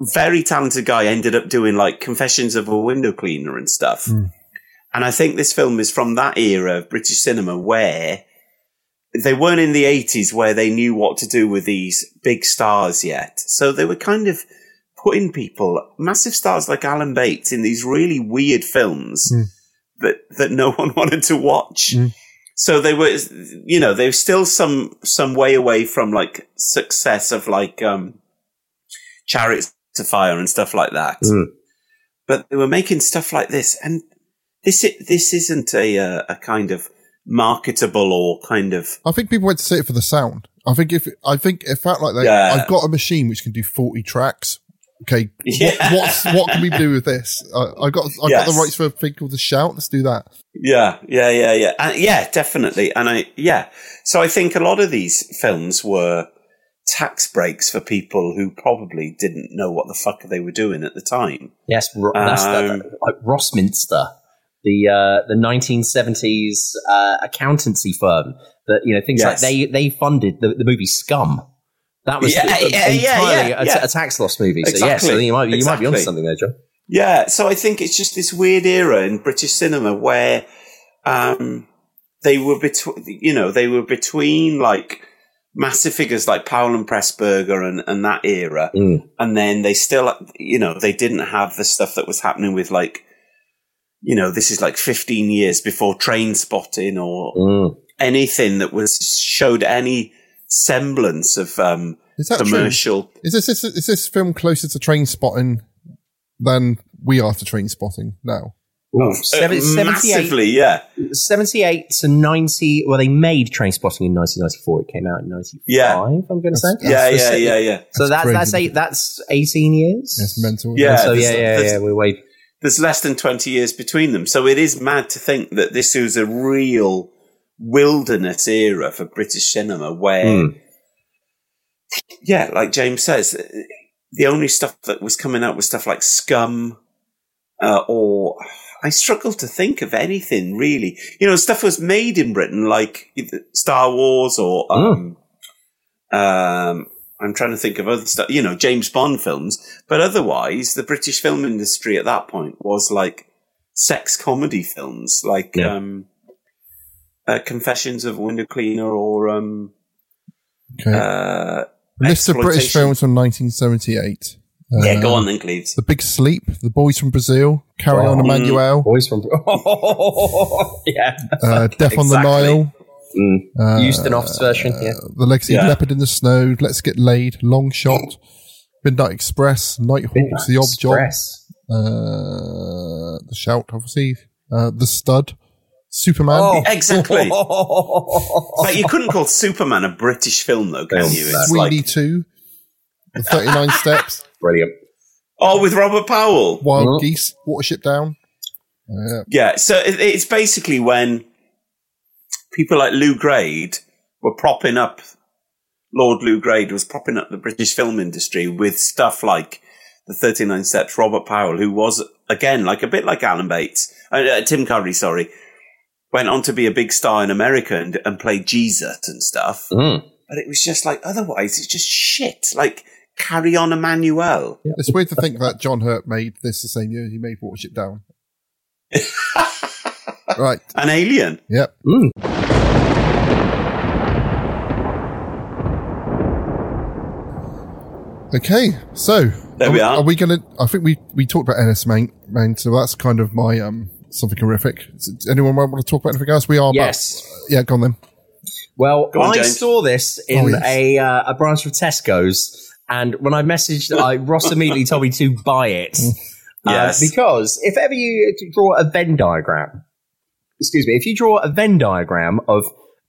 very talented guy, ended up doing like Confessions of a Window Cleaner and stuff. Mm. And I think this film is from that era of British cinema where they weren't in the 80s where they knew what to do with these big stars yet. So they were kind of putting people, massive stars like Alan Bates, in these really weird films mm. that, that no one wanted to watch. Mm. So they were, you know, they were still some, some way away from like success of like, um, Chariots to Fire and stuff like that. Mm. But they were making stuff like this. And this, this isn't a, uh, a kind of, marketable or kind of. I think people went to see it for the sound. I think if I think it felt like they, yeah. I've got a machine which can do forty tracks. Okay, yeah. what, what can we do with this? I, I got I yes. got the rights for a thing called the shout. Let's do that. Yeah, yeah, yeah, yeah, uh, yeah, definitely. And I yeah, so I think a lot of these films were tax breaks for people who probably didn't know what the fuck they were doing at the time. Yes, that's um, the, like Rossminster the uh, the 1970s uh, accountancy firm that you know things yes. like they they funded the, the movie Scum. That was yeah, the, yeah, entirely yeah, a, a, tax loss movie. So exactly. yes, you might you exactly. might be onto something there, John. Yeah, so I think it's just this weird era in British cinema where um, they were between, you know, they were between like massive figures like Powell and Pressburger and, and that era, mm. and then they still, you know, they didn't have the stuff that was happening with like you know, this is like 15 years before train spotting or mm. anything that was showed any semblance of um, is that commercial. True? Is this, is this is this film closer to train spotting than we are to train spotting now? Ooh, uh, Seven, massively, yeah. 78 to 90. Well, they made Train Spotting in 1994. It came out in 95, yeah. I'm going to say. Yeah, yeah, yeah, yeah. So that's, that's, that's, eight, that's 18 years? That's mental. Yeah. So, yeah, yeah, yeah. We're way, there's less than 20 years between them. So it is mad to think that this was a real wilderness era for British cinema where, Mm. yeah, like James says, the only stuff that was coming out was stuff like Scum, uh, or I struggle to think of anything really. You know, stuff was made in Britain, like Star Wars or, um, um, I'm trying to think of other stuff, you know, James Bond films. But otherwise, the British film industry at that point was like sex comedy films, like Yeah. um, uh, Confessions of a Window Cleaner or um, Okay. uh, List of British films from 1978. Yeah, go Uh, on then, Cleves. The Big Sleep, The Boys from Brazil, Carry On Oh. Emmanuel, Boys from yeah, uh, Death on the Nile, mm. uh, Ustinov's version. Yeah, The Legacy Yeah. of Leopard in the Snow, Let's Get Laid, Long Shot, Midnight Express, Nighthawks, The Odd Job, uh, The Shout, obviously, uh, The Stud, Superman. Oh. Exactly. Like, you couldn't call Superman a British film, though, can you? It's Sweeney like, 2, The 39 Steps, Brilliant. oh, with Robert Powell. Wild Mhm. Geese, Watership Down. Uh, Yeah, so it, it's basically when people like Lew Grade were propping up, Lord Lew Grade was propping up the British film industry with stuff like the 39 Steps, Robert Powell, who was, again, like a bit like Alan Bates, uh, uh, Tim Curry, sorry, went on to be a big star in America and, and played Jesus and stuff. Mm. But it was just like, otherwise, it's just shit. Like, carry on Emmanuel. It's weird to think that John Hurt made this the same year he made Watership Down. right. An alien. Yep. Mm. Okay. So There are we are. Are we going to? I think we we talked about Enys Men, main, so that's kind of my um something horrific. Does anyone want to talk about anything else? We are. about- Yes. yeah. Go on then. Well, on, I James. saw this in Oh, yes. a uh, a branch of Tesco's, and when I messaged, I, Ross immediately told me to buy it. Uh, Yes. because if ever you draw a Venn diagram, excuse me, if you draw a Venn diagram of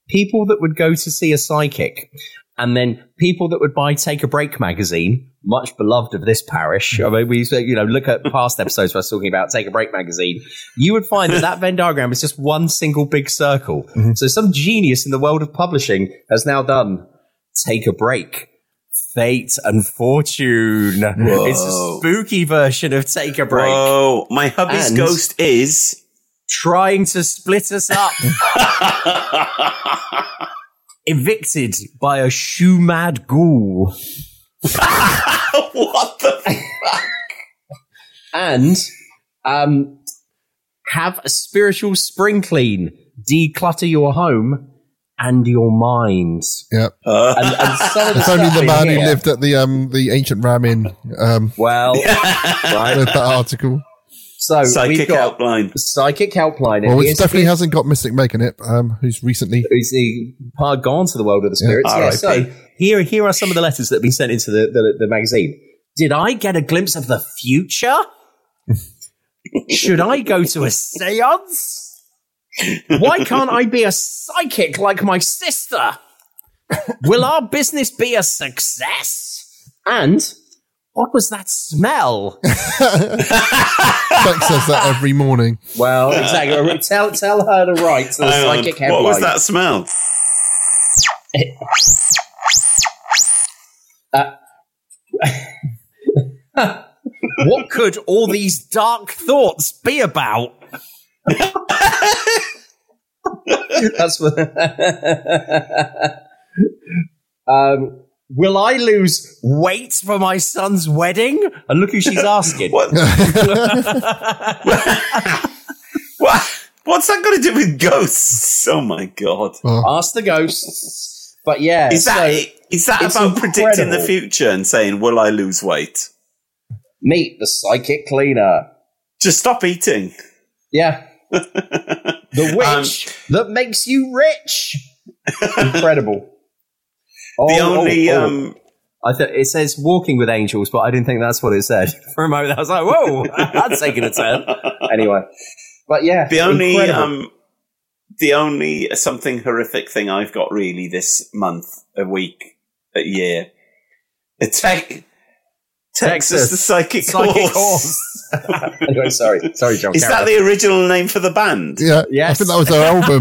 people that would go to see a psychic, and then people that would buy Take a Break magazine, much beloved of this parish. I mean, we you know look at past episodes where I was talking about Take a Break magazine. You would find that that Venn diagram is just one single big circle. Mm-hmm. So some genius in the world of publishing has now done Take a Break. Fate and Fortune. It's a spooky version of Take a Break. Whoa, my hubby's And- ghost is. Trying to split us up. Evicted by a shoe mad ghoul. what the? and um, have a spiritual spring clean, declutter your home and your mind. Yep. Uh, And, and some of the It's only the in man who lived at the um the ancient Ram Inn um Well, right. read that article. So we've Psychic got outline. psychic helpline. Well, and it definitely hasn't got Mystic Meg in it. Um, who's recently who's the part gone to the world of the spirits. Yeah. Yeah, so here, here are some of the letters that have been sent into the, the, the magazine. Did I get a glimpse of the future? Should I go to a seance? Why can't I be a psychic like my sister? Will our business be a success? And what was that smell? Chuck says that every morning. Well, exactly. Tell, tell her to write to the Hang on. psychic What was that smell? what could all these dark thoughts be about? That's what. um, will I lose weight for my son's wedding? And look who she's asking. What? what? What's that got to do with ghosts? Oh my god! Ask the ghosts. But yeah, Is that so is that it's about predicting the future and saying, "Will I lose weight?" meet the psychic cleaner. Just stop eating. Yeah. the witch Um, that makes you rich. Incredible. Oh, the only oh, oh. um, I th- it says walking with angels, but I didn't think that's what it said. For a moment, I was like, "Whoa, that's taking a turn." Anyway, but yeah, the only um, the only something horrific thing I've got really this month, a week, a year. Te- Texas, the Psychic, Psychic Horse. anyway, sorry, sorry, John. Is carry that on. the original name for the band? Yeah, yes. I think that was their album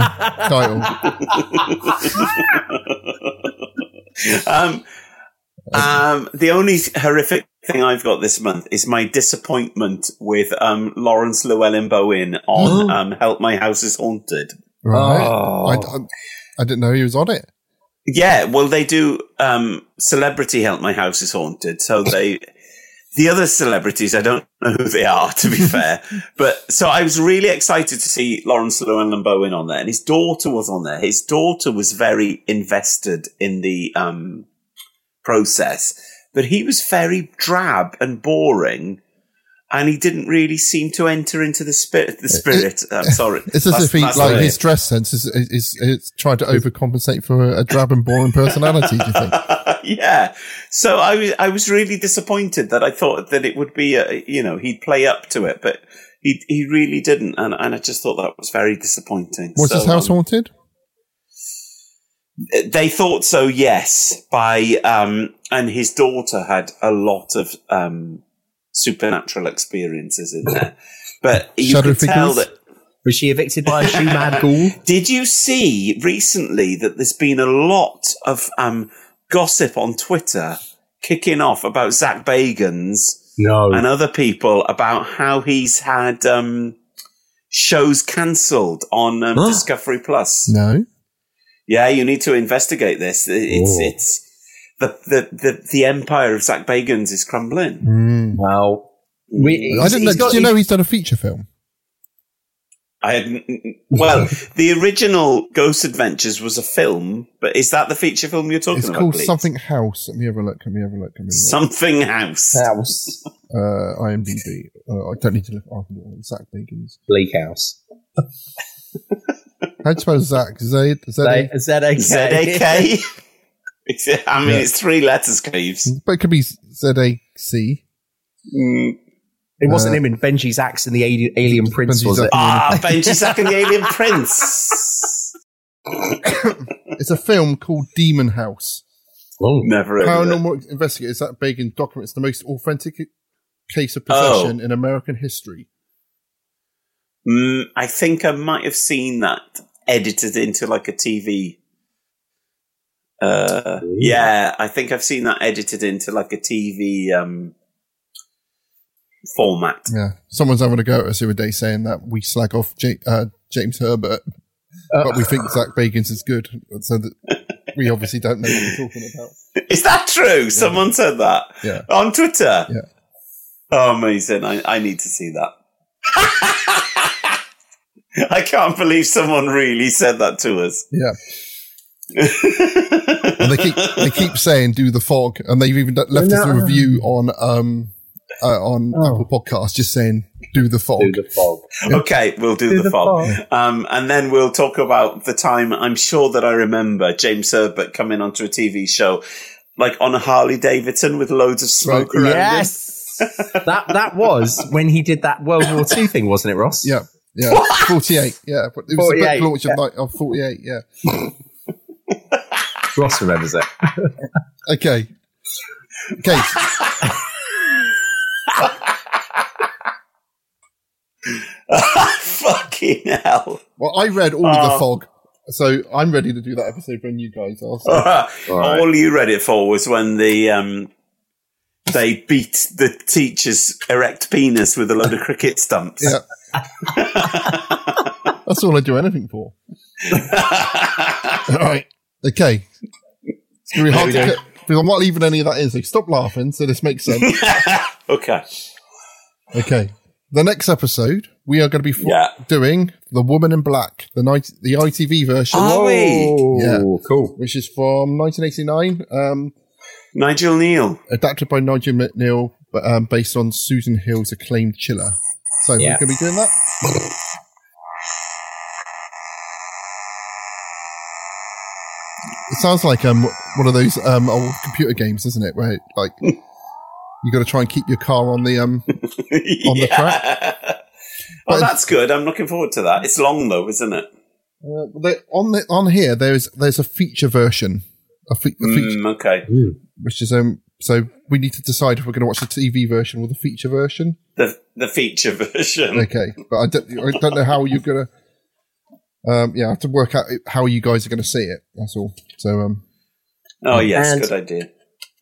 title. Um, um, the only horrific thing I've got this month is my disappointment with um, Laurence Llewelyn-Bowen on um, "Help My House Is Haunted." Right. Oh. I, I, I didn't know he was on it. Yeah, well, they do um, celebrity "Help My House Is Haunted," so they. The other celebrities, I don't know who they are, to be fair. But so I was really excited to see Laurence Llewelyn-Bowen on there, and his daughter was on there. His daughter was very invested in the um, process, but he was very drab and boring, and he didn't really seem to enter into the spirit. The spirit. I'm sorry. It's as That's- if he, like his dress sense is, is, is trying to overcompensate for a, a drab and boring personality. Do you think? yeah. So I was I was really disappointed that I thought that it would be a, you know he'd play up to it, but he he really didn't, and and I just thought that was very disappointing. Was So, his house um, haunted? They thought so, yes. By um, and his daughter had a lot of um supernatural experiences in there, but you Shadow could tell that. Was she evicted by a shoe mad ghoul? Did you see recently that there's been a lot of um, gossip on Twitter kicking off about Zak Bagans No. and other people about how he's had um, shows cancelled on um, Huh? Discovery Plus? No. Yeah, you need to investigate this. It's Oh. it's the, the the the empire of Zak Bagans is crumbling. Mm. Well, we, I didn't know. he's got- Did you know he's done a feature film? I had well, the original Ghost Adventures was a film, but is that the feature film you're talking It's about? It's called please? something House. Let me have a look. Let me have a look. Let me have look. Something House. House. Uh, IMDb. Uh, I don't need to look. Oh, Zak Bagans. Bleak House. How do you spell Zach? Z Z A. Z-A-K. Z-A-K? It's- I mean, Yeah. it's three letters, Caves. But it could be Z A C. Mm. It wasn't Uh, him in Benji's Axe and the Alien, Alien Prince, Benji's was it? Ah, Benji Zax and the Alien Prince. It's a film called Demon House. Oh. Never heard of it. Paranormal investigator Zak Bagans documents the most authentic case of Oh. possession in American history. Mm, I think I might have seen that edited into like a TV. Uh, yeah, I think I've seen that edited into like a TV um, format. Yeah, someone's having a go at us the other day saying that we slag off J- uh, James Herbert, but we think Zak Bagans is good. So that we obviously don't know what we're talking about. Is that true? Someone said that Yeah. on Twitter. Yeah. Oh, amazing! I, I need to see that. I can't believe someone really said that to us. Yeah. And they keep they keep saying do the fog, and they've even left us a review on um uh, on Apple Podcasts just saying do the fog. Do the fog. Okay, we'll do, the, fog. Um, and then we'll talk about the time I'm sure that I remember James Herbert coming onto a TV show, like on a Harley Davidson with loads of smoke around him. Yes. that that was when he did that World War II thing, wasn't it, Ross? Yeah, yeah, forty eight. Yeah, but it was the 48, book launch yeah. of, like, of forty eight. Yeah. Ross remembers it. Okay. Okay. Fucking hell. Well, I read all of the Oh. fog, so I'm ready to do that episode when you guys are. So. All you read it for was when the um, they beat the teacher's erect penis with a load of cricket stumps. Yeah. That's all I do anything for. all right. Okay. It's going to be hard to There get, because I'm not leaving any of that in, so stop laughing so this makes sense. okay. Okay. The next episode, we are going to be fo- Yeah. doing The Woman in Black, the night, the ITV version. Are we? Yeah. cool. Which is from 1989. Um, Nigel Kneale. adapted by Nigel McNeil, but um, based on Susan Hill's acclaimed chiller. So Yeah. we're going to be doing that. It sounds like um one of those um old computer games, isn't it? Where like you got to try and keep your car on the um on the track. Oh, that's good. I'm looking forward to that. It's long though, isn't it? Uh, on the on here, there's there's a feature version, a, fe- a feature Mm, okay. which is um So we need to decide if we're going to watch the TV version or the feature version. The the feature version. Okay, but I don't, I don't know how you're going to. Um, yeah, I have to work out how you guys are going to see it. That's all. So, um, Oh yes, And- good idea.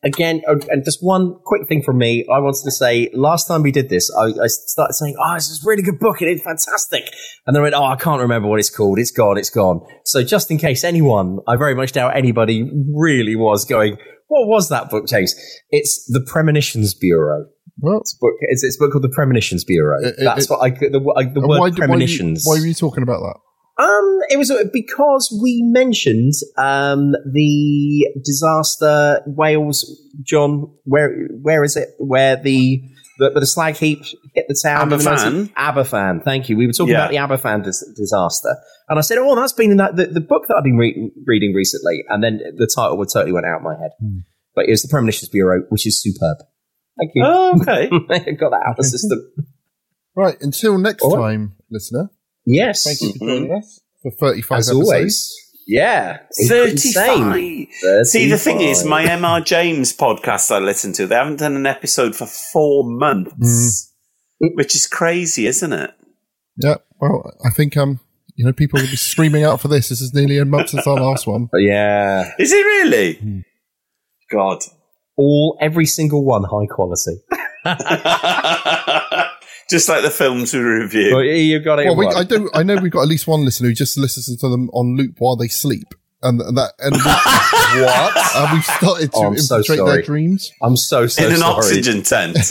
Again, oh, and just one quick thing from me. I wanted to say, last time we did this, I, I started saying, "Oh, this is a really good book. It is fantastic." And then I went, "Oh, I can't remember what it's called. It's gone. It's gone." So, just in case anyone, I very much doubt anybody really was going, "What was that book, Chase?" It's the Premonitions Bureau. Well, it's a book. It's, it's a book called the Premonitions Bureau. it- That's it- what I the, I, the word why, do- why, premonitions. why were you talking about that? Um, it was uh, because we mentioned um the disaster Wales, John. Where where is it? Where the the, the slag heap hit the town? in the Aberfan? 19 Aberfan. Thank you. We were talking Yeah. about the Aberfan dis- disaster, and I said, "Oh, that's been in that the, the book that I've been re- reading recently." And then the title would totally went out of my head. But it was the Premonitions Bureau, which is superb. Thank you. Oh, okay. Got that out of the system. Right. Until next All right. time, listener. Yes. Thank you for Mm-hmm. joining us for 35 As episodes. always. Yeah. Thirty-five. Insane. See, the thing is, my MR James podcast I listen to, they haven't done an episode for four months, which is crazy, isn't it? Yeah. Well, I think um, you know, people will be screaming out for this. This is nearly a month since our last one. Yeah. Is it really? God. All, every single one high quality. Just like the films we review. Well, you got it. Well, we. I do. I know we've got at least one listener who just listens to them on loop while they sleep, and that and we, what? And we've started to Oh, I'm so infiltrate their dreams. I'm so so in an sorry. oxygen tent.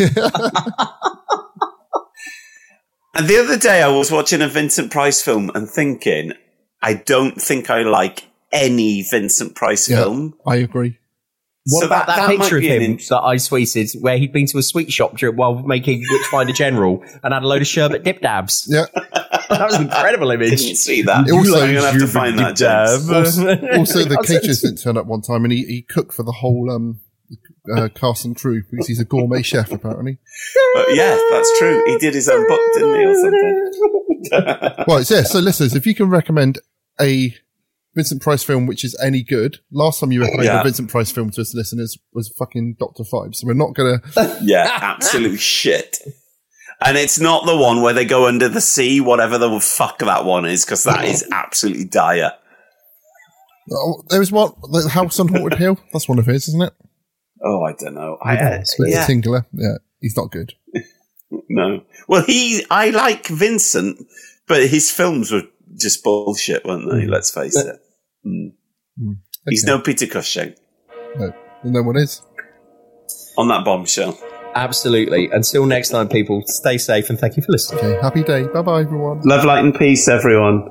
and the other day, I was watching a Vincent Price film and thinking, I don't think I like any Vincent Price Yeah, film. I agree. What So about that, that- that picture of him in- that I tweeted where he'd been to a sweet shop while making Witchfinder General and had a load of sherbet dip dabs? Yeah. that was an incredible image. Didn't see that. It also- I'm gonna have to find that. James. Also, also the I'll caterers didn't turn up one time, and he, he cooked for the whole um uh, cast and crew because he's a gourmet chef apparently. But yeah, that's true. He did his own book, didn't he, or something? Well, it's, yeah. So, listeners, if you can recommend a Vincent Price film which is any good, last time you recommended Yeah. a Vincent Price film to us listeners was fucking Doctor Phibes. So we're not gonna. yeah, absolute shit. And it's not the one where they go under the sea, whatever the fuck that one is, because that is absolutely dire. Oh, there was one, the House on Haunted Hill. That's one of his, isn't it? Oh, I don't know. I, uh, yeah. Yeah, he's not good. no. Well, he, I like Vincent, but his films were just bullshit, weren't they? Let's face it. Mm. He's no Peter Cushing No, no one is. on that bombshell. Absolutely. Until next time, people, stay safe and thank you for listening. Okay, happy day. Bye bye, everyone. Love, light, and peace, everyone.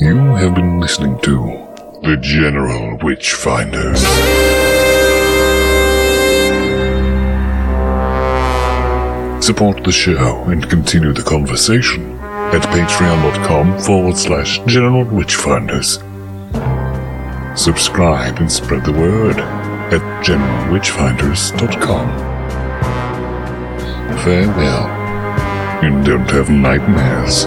You have been listening to The General Witchfinders. Support the show and continue the conversation at patreon.com forward slash General Witchfinders. Subscribe and spread the word at generalwitchfinders.com. Farewell, and don't have nightmares.